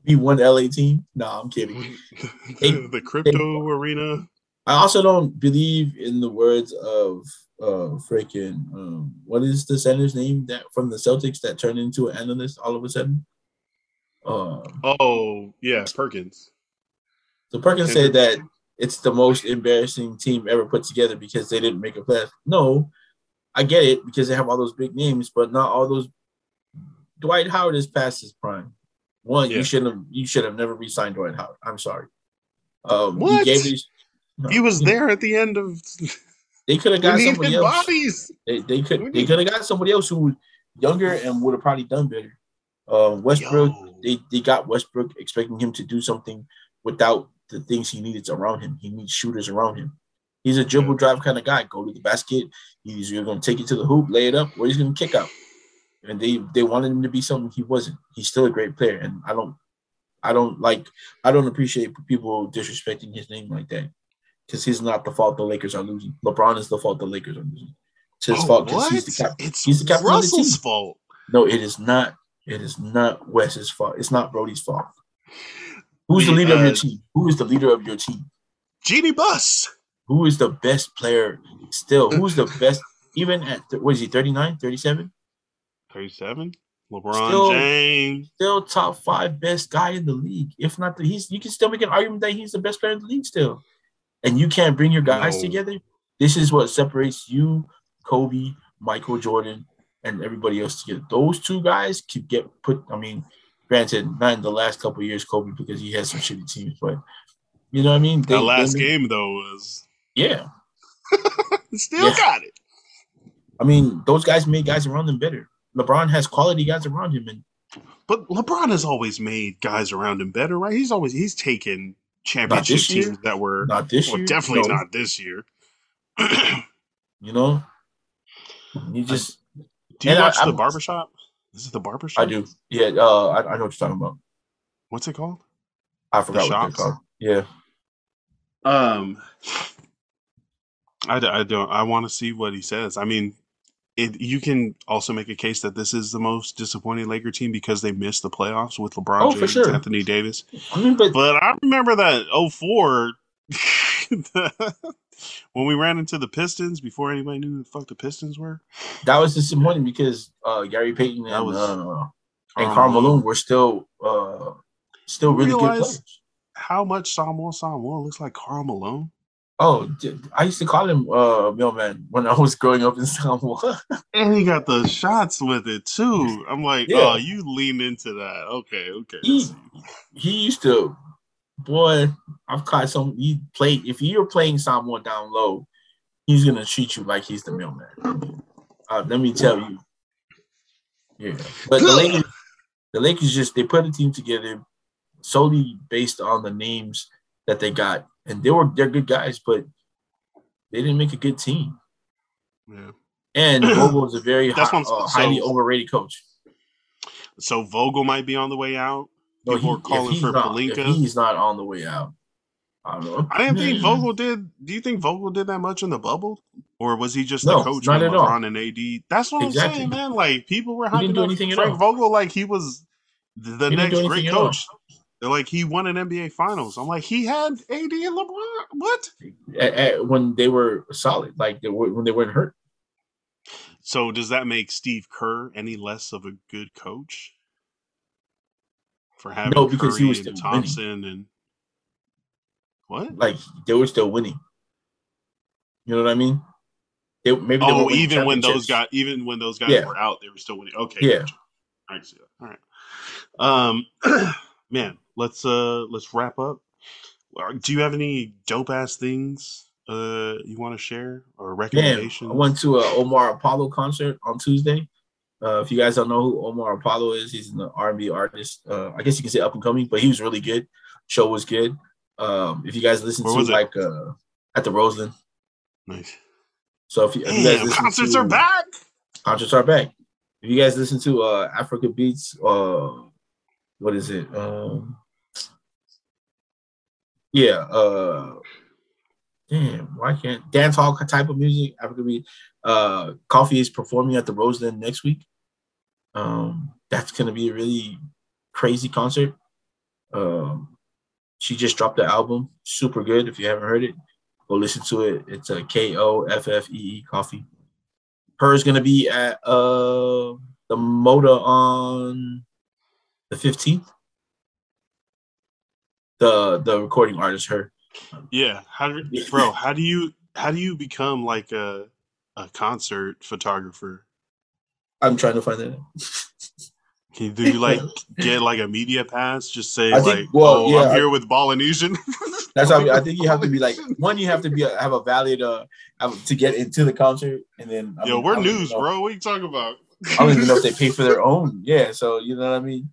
Be one LA team. No, I'm kidding. the crypto they, arena. I also don't believe in the words of uh freaking um what is the center's name that from the Celtics that turned into an analyst all of a sudden? Um, oh yeah, Perkins. So Perkins said that it's the most embarrassing team ever put together because they didn't make a playoff. No, I get it because they have all those big names, but not all those. Dwight Howard is past his prime. One, yeah. you should have you should have never re-signed Dwight Howard. I'm sorry. Um, what? He, no, he was there at the end of. They could have got somebody else. Bodies. They, they could they could have got somebody else who was younger and would have probably done better. Uh, Westbrook, Yo. they, they got Westbrook expecting him to do something without the things he needed around him. He needs shooters around him. He's a dribble drive kind of guy. Go to the basket. He's either going to take it to the hoop, lay it up, or he's going to kick out. And they they wanted him to be something he wasn't. He's still a great player, and I don't I don't like I don't appreciate people disrespecting his name like that because he's not the fault the Lakers are losing. LeBron is the fault the Lakers are losing. It's his oh, fault because he's the captain. He's the captain Russell's of the team. fault. No, it is not. It is not Wes's fault. It's not Brodie's fault. Who's the leader uh, of your uh, team? Who is the leader of your team? Jeanie Buss. Who is the best player still? Who's the best? Even at, what is he, 39, 37? 37? LeBron still, James. Still top five best guy in the league. If not, the, he's you can still make an argument that he's the best player in the league still. And you can't bring your guys no. together. This is what separates you, Kobe, Michael Jordan, and everybody else together. Those two guys could get put. I mean, granted, not in the last couple years, Kobe, because he had some shitty teams, but you know what I mean. They, the last they, game though was yeah, still yeah. got it. I mean, those guys made guys around them better. LeBron has quality guys around him, and but LeBron has always made guys around him better, right? He's always he's taken championship teams that were not this well, year. Definitely no. not this year. you know, you just do you watch I, the I'm, barbershop? Is it the barbershop? I do. Yeah, uh, I, I know what you're talking about. What's it called? I forgot the what it's called. Yeah. Um, I, I don't. I want to see what he says. I mean, it, you can also make a case that this is the most disappointing Laker team because they missed the playoffs with LeBron oh, James, sure. Anthony Davis. I mean, but, but I remember that 04 when we ran into the Pistons before anybody knew who the fuck the Pistons were. That was disappointing because uh, Gary Payton and, was, uh, and Karl Malone were still uh, still really good players. How much Samuel Samuel looks like Karl Malone? Oh, I used to call him uh mailman when I was growing up in Samoa. and he got the shots with it too. I'm like, yeah. oh, you lean into that. Okay, okay. He, he used to boy, I've caught some. He played if you're playing someone down low, he's gonna treat you like he's the mailman. Uh, let me tell you. Yeah, but the Lakers, the Lakers just they put a team together solely based on the names that they got, and they were they're good guys, but they didn't make a good team. Yeah, and Vogel is a very high, uh, highly overrated coach. So Vogel might be on the way out. People he, are calling for not, Pelinka. He's not on the way out. I don't know. I didn't think hmm. Vogel did. Do you think Vogel did that much in the bubble, or was he just no, the coach not at LeBron all. and AD? That's what exactly. I'm saying, man. Like people were hyping up Frank Vogel like he was the he next great coach. They're like he won an NBA Finals. I'm like he had AD and LeBron. What? At, at, when they were solid, like they were, when they weren't hurt. So does that make Steve Kerr any less of a good coach? For having No, because Curry he was still winning. Thompson and what? Like they were still winning. You know what I mean? They, maybe they Oh, even when those guys, even when those guys Yeah. were out, they were still winning. Okay, Yeah. gotcha. I see that. All right, um, man, let's uh let's wrap up. Do you have any dope ass things uh you want to share or recommendations? I went to a Omar Apollo concert on Tuesday. Uh, if you guys don't know who Omar Apollo is, he's an R&B artist. Uh, I guess you can say up and coming, but he was really good. Show was good. Um, if you guys listen Where to like uh, at the Roseland, nice. so if you, if you guys listen concerts to, are back. Concerts are back. If you guys listen to uh Africa Beats, uh what is it? Um yeah, uh damn, why can't dance hall type of music, Africa Beat. Uh Koffee is performing at the Roseland next week. Um that's gonna be a really crazy concert. Um she just dropped the album, super good. If you haven't heard it, go listen to it. It's a K O F F E E Koffee her is going to be at uh the Moda on the 15th. The the recording artist, her. Yeah, how do, bro? How do you how do you become like a a concert photographer? I'm trying to find that. Can do you like get like a media pass? Just say I like, think- well, "Oh, yeah, I'm I- here with Balinesian." That's how I think you have to be like one. You have to be a, have a valid uh have- to get into the concert, and then I Yo, mean, we're news, bro. What are you talking about? I don't even know if they pay for their own. Yeah, so you know what I mean,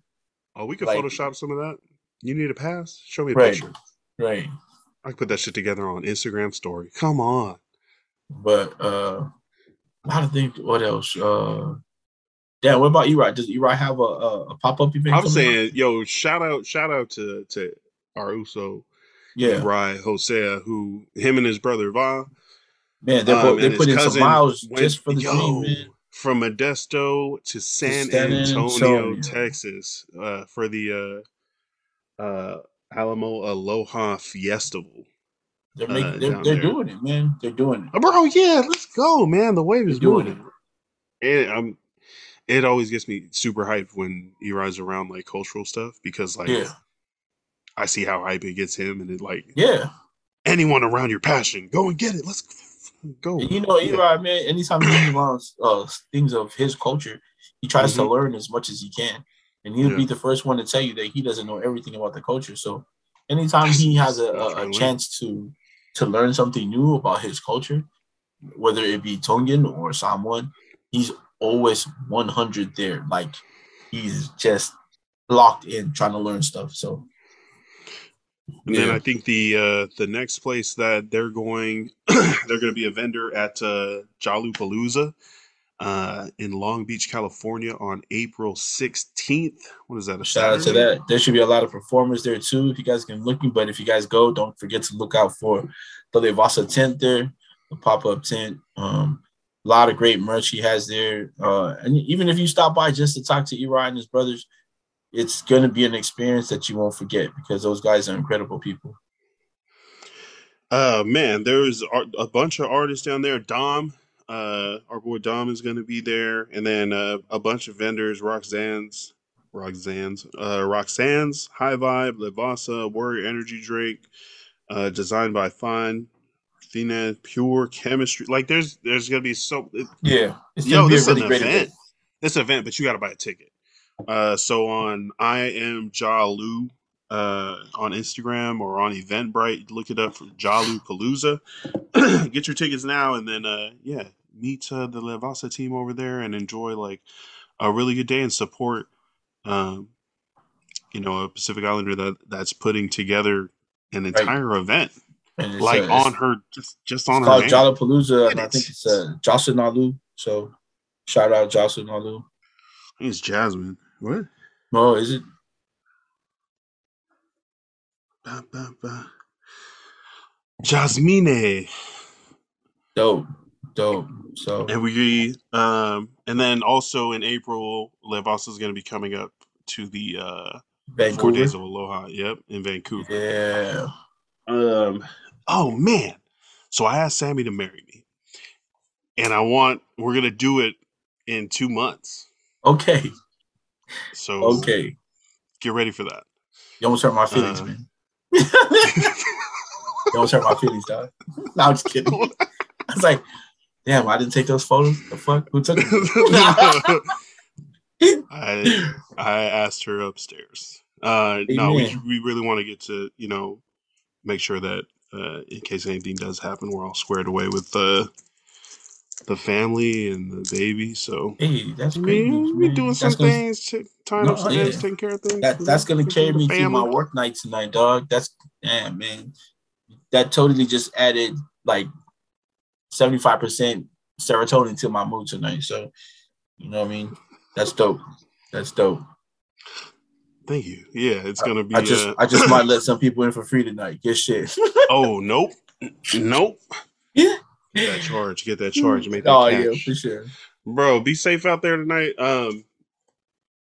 Oh, we could like- Photoshop some of that. You need a pass? Show me a Right. picture. right? I can put that shit together on Instagram story. Come on. But uh, I don't think what else. Uh, damn, what about Erod? Does Erod have a a, a pop up event? I'm saying, yo, shout out, shout out to to our Uso, yeah, Rai Hosea, who him and his brother Va, man, they're um, they put in some miles went- just for the yo, dream, man. From Modesto to San, San Antonio, Antonio. Texas, uh, for the uh, uh, Alamo Aloha Festival. They're uh, making, they're, they're doing it, man. They're doing it. Oh, bro, yeah, let's go, man. The wave is moving. And um, it always gets me super hyped when he rides around like cultural stuff because like Yeah, I see how hype it gets him, and it like yeah. anyone around your passion, go and get it. Let's go. You know, Yeah. Man. Anytime he's around uh, things of his culture, he tries to Mhm. learn as much as he can, and he'll Yeah. be the first one to tell you that he doesn't know everything about the culture. So, anytime he has a, a, a chance to to learn something new about his culture, whether it be Tongan or Samoan, he's always 100 there. Like he's just locked in trying to learn stuff. So, And then yeah. I think the uh the next place that they're going, they're going to be a vendor at uh, Jalupalooza uh, in Long Beach, California, on April sixteenth. What is that? A Shout out to that. There should be a lot of performers there too. If you guys can looking, but if you guys go, don't forget to look out for the Levasa tent there, the pop up tent. Um, a lot of great merch he has there. Uh, and even if you stop by just to talk to Erod and his brothers, it's gonna be an experience that you won't forget because those guys are incredible people. Uh man, there's a bunch of artists down there. Dom, uh, our boy Dom is going to be there, and then uh, a bunch of vendors. Roxanne's, Roxanne's, uh, Roxanne's, High Vibe, Levasa, Warrior Energy Drake, uh, designed by Fine, Athena, Pure Chemistry. Like there's there's gonna be so it- Yeah, it's yo, this is really an great event. event. This event, but you got to buy a ticket. Uh, so on I am Jalu uh, on Instagram or on Eventbrite, look it up for Jalu Palooza. Get your tickets now, and then uh, yeah, meet uh, the Levasa team over there and enjoy like a really good day and support. Um, you know, a Pacific Islander that that's putting together an entire event, And it's, like uh, on her just just on It's her called name. Jalupalooza, and I think it's uh, Jocelyn Nalu. So shout out Jocelyn Nalu. I think it's Jasmine. What? Oh, is it? Ba, ba, ba. Jasmine. Dope, dope. So And we um and then also in April, Levasa is gonna be coming up to the uh Four Vancouver. Days of Aloha, yep, in Vancouver. Yeah. Um oh man. So I asked Sammy to marry me. And I want we're gonna do it in two months. Okay. So Okay. get ready for that. You almost hurt my feelings, Uh. man. you almost hurt my feelings, dog. No, I'm just kidding. I was like, damn, I didn't take those photos. The fuck? Who took them? I I asked her upstairs. Uh, no, we we really want to get to you know make sure that uh, in case anything does happen, we're all squared away with the the family and the baby. So hey, that's great. news, we man. doing some gonna- things, t- tying No, yeah. ends, taking care of things. That that's gonna carry me through my work night tonight, dog. That's damn man. That totally just added like seventy five percent serotonin to my mood tonight. So you know what I mean. That's dope. That's dope. Thank you. Yeah, it's gonna be. I just uh, I just might let some people in for free tonight. Get shit. oh nope, nope. yeah. Get that charge. Get that charge. Make that Oh cash. yeah, for sure. bro be safe out there tonight um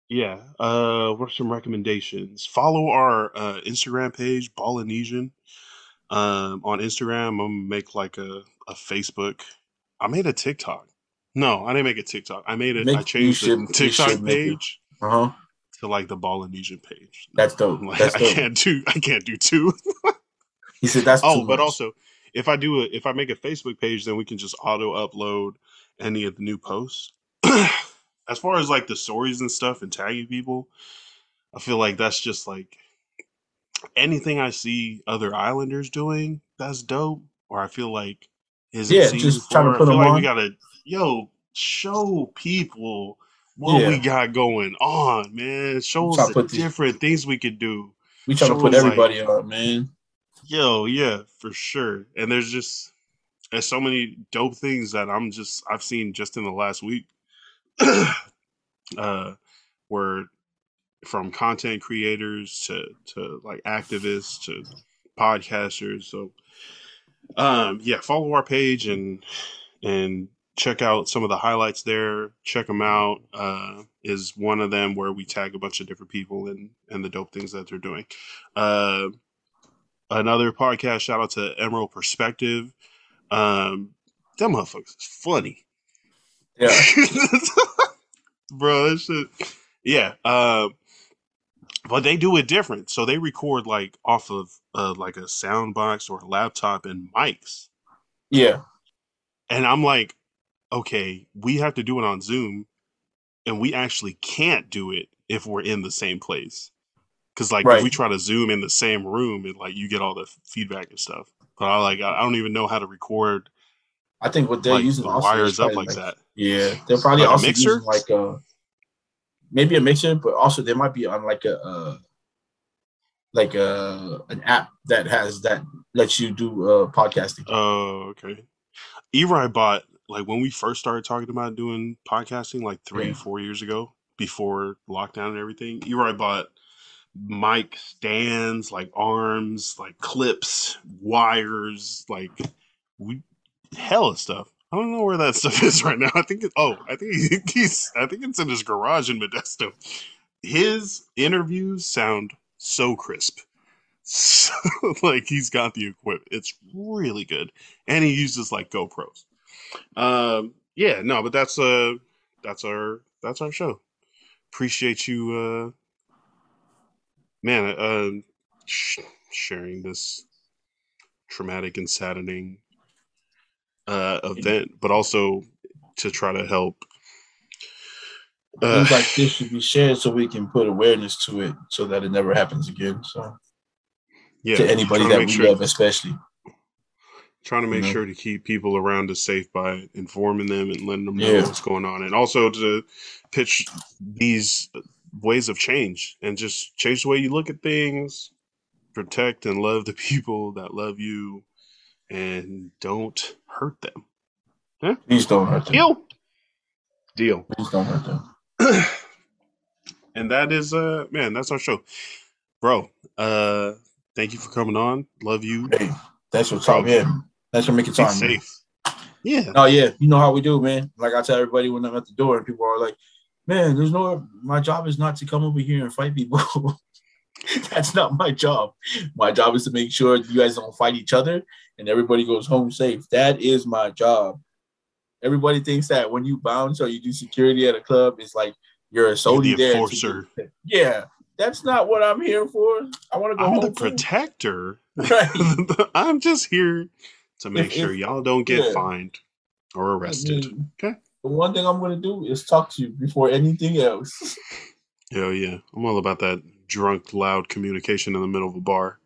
yeah uh what are some recommendations follow our uh instagram page polynesian um on instagram i'm gonna make like a, a facebook i made a tiktok no i didn't make a tiktok i made it i changed the tiktok should make it. page Uh huh. To like the polynesian page. That's dope. Like, That's i can't do i can't do two. He said that's oh but much. also if i do it if i make a facebook page then we can just auto upload any of the new posts. As far as like the stories and stuff and tagging people i feel like that's just like anything i see other islanders doing that's dope. Or i feel like is Yeah, just trying to put I feel 'em like we gotta yo show people what we got going on man show us the different things we could do we trying to put like- everybody on, man. Yo, yeah, for sure. And there's just there's so many dope things that I'm just I've seen just in the last week. uh where from content creators to to like activists to podcasters. So um yeah, follow our page and and check out some of the highlights there. Check them out. Uh is one of them where we tag a bunch of different people and and the dope things that they're doing. Uh another podcast shout out to emerald perspective um that motherfuckers is funny Yeah. bro that shit yeah um but they do it different so they record like off of uh, like a sound box or a laptop and mics Yeah. and i'm like okay we have to do it on zoom and we actually can't do it if we're in the same place because like if we try to zoom in the same room and like you get all the feedback and stuff but i like i don't even know how to record I think what they're like using the wires up probably like that Yeah, they're probably Like a also mixer? using like a maybe a mixer, but also they might be on like a uh, like a an app that has that lets you do uh podcasting. Oh, okay. Eri bought like when we first started talking about doing podcasting, like three, Yeah. four years ago, before lockdown and everything. Eri bought mic stands, like arms, like clips, wires, like we hella stuff. I don't know where that stuff is right now. I think it, oh, I think he's I think it's in his garage in Modesto. His interviews sound so crisp. So, like he's got the equipment. It's really good. And he uses like GoPros. Um yeah, no, but that's uh that's our that's our show. Appreciate you uh man, uh, sh- sharing this traumatic and saddening uh event, but also to try to help uh, Things like this should be shared so we can put awareness to it, so that it never happens again. So yeah, to anybody that we sure- love, especially. Trying to make know? sure to keep people around us safe by informing them and letting them know Yeah. what's going on and also to pitch these ways of change and just change the way you look at things. Protect and love the people that love you and don't hurt them. Please don't hurt them. deal. Deal. Please don't hurt them. and that is uh man that's our show. Bro uh thank you for coming on. Love you. Hey, that's what's up. Yeah, thanks for making time. safe yeah Oh yeah, you know how we do, man. Like I tell everybody when I'm at the door, and people are like, "Man, there's no. My job is not to come over here and fight people. That's not my job. My job is to make sure you guys don't fight each other and everybody goes home safe. That is my job. Everybody thinks that when you bounce or you do security at a club, it's like you're a solely the enforcer. yeah, that's not what I'm here for. I want to go I'm home. the protector. Right. I'm just here to make If- sure y'all don't get yeah. fined or I arrested. mean, Okay. The one thing I'm going to do is talk to you before anything else. Hell yeah. I'm all about that drunk, loud communication in the middle of a bar.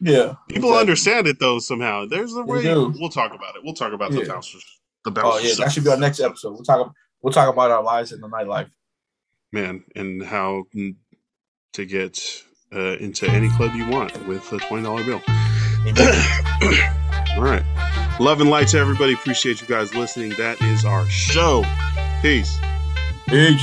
yeah. People exactly. understand it though somehow. There's a way. We'll talk about it. We'll talk about the Yeah. bouncers. The bouncers. Oh yeah, that should be our next episode. We'll talk. We'll talk about our lives in the nightlife. man, and how to get uh, into any club you want with a twenty dollar bill. All right, love and light to everybody. Appreciate you guys listening. That is our show. Peace. Peace.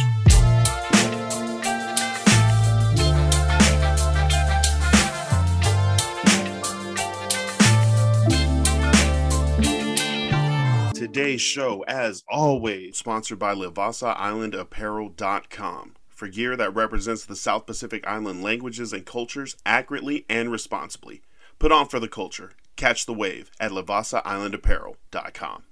Today's show, as always, sponsored by LivassaIslandApparel.com for gear that represents the South Pacific Island languages and cultures accurately and responsibly. Put on for the culture. Catch the wave at LivassaIslandApparel.com.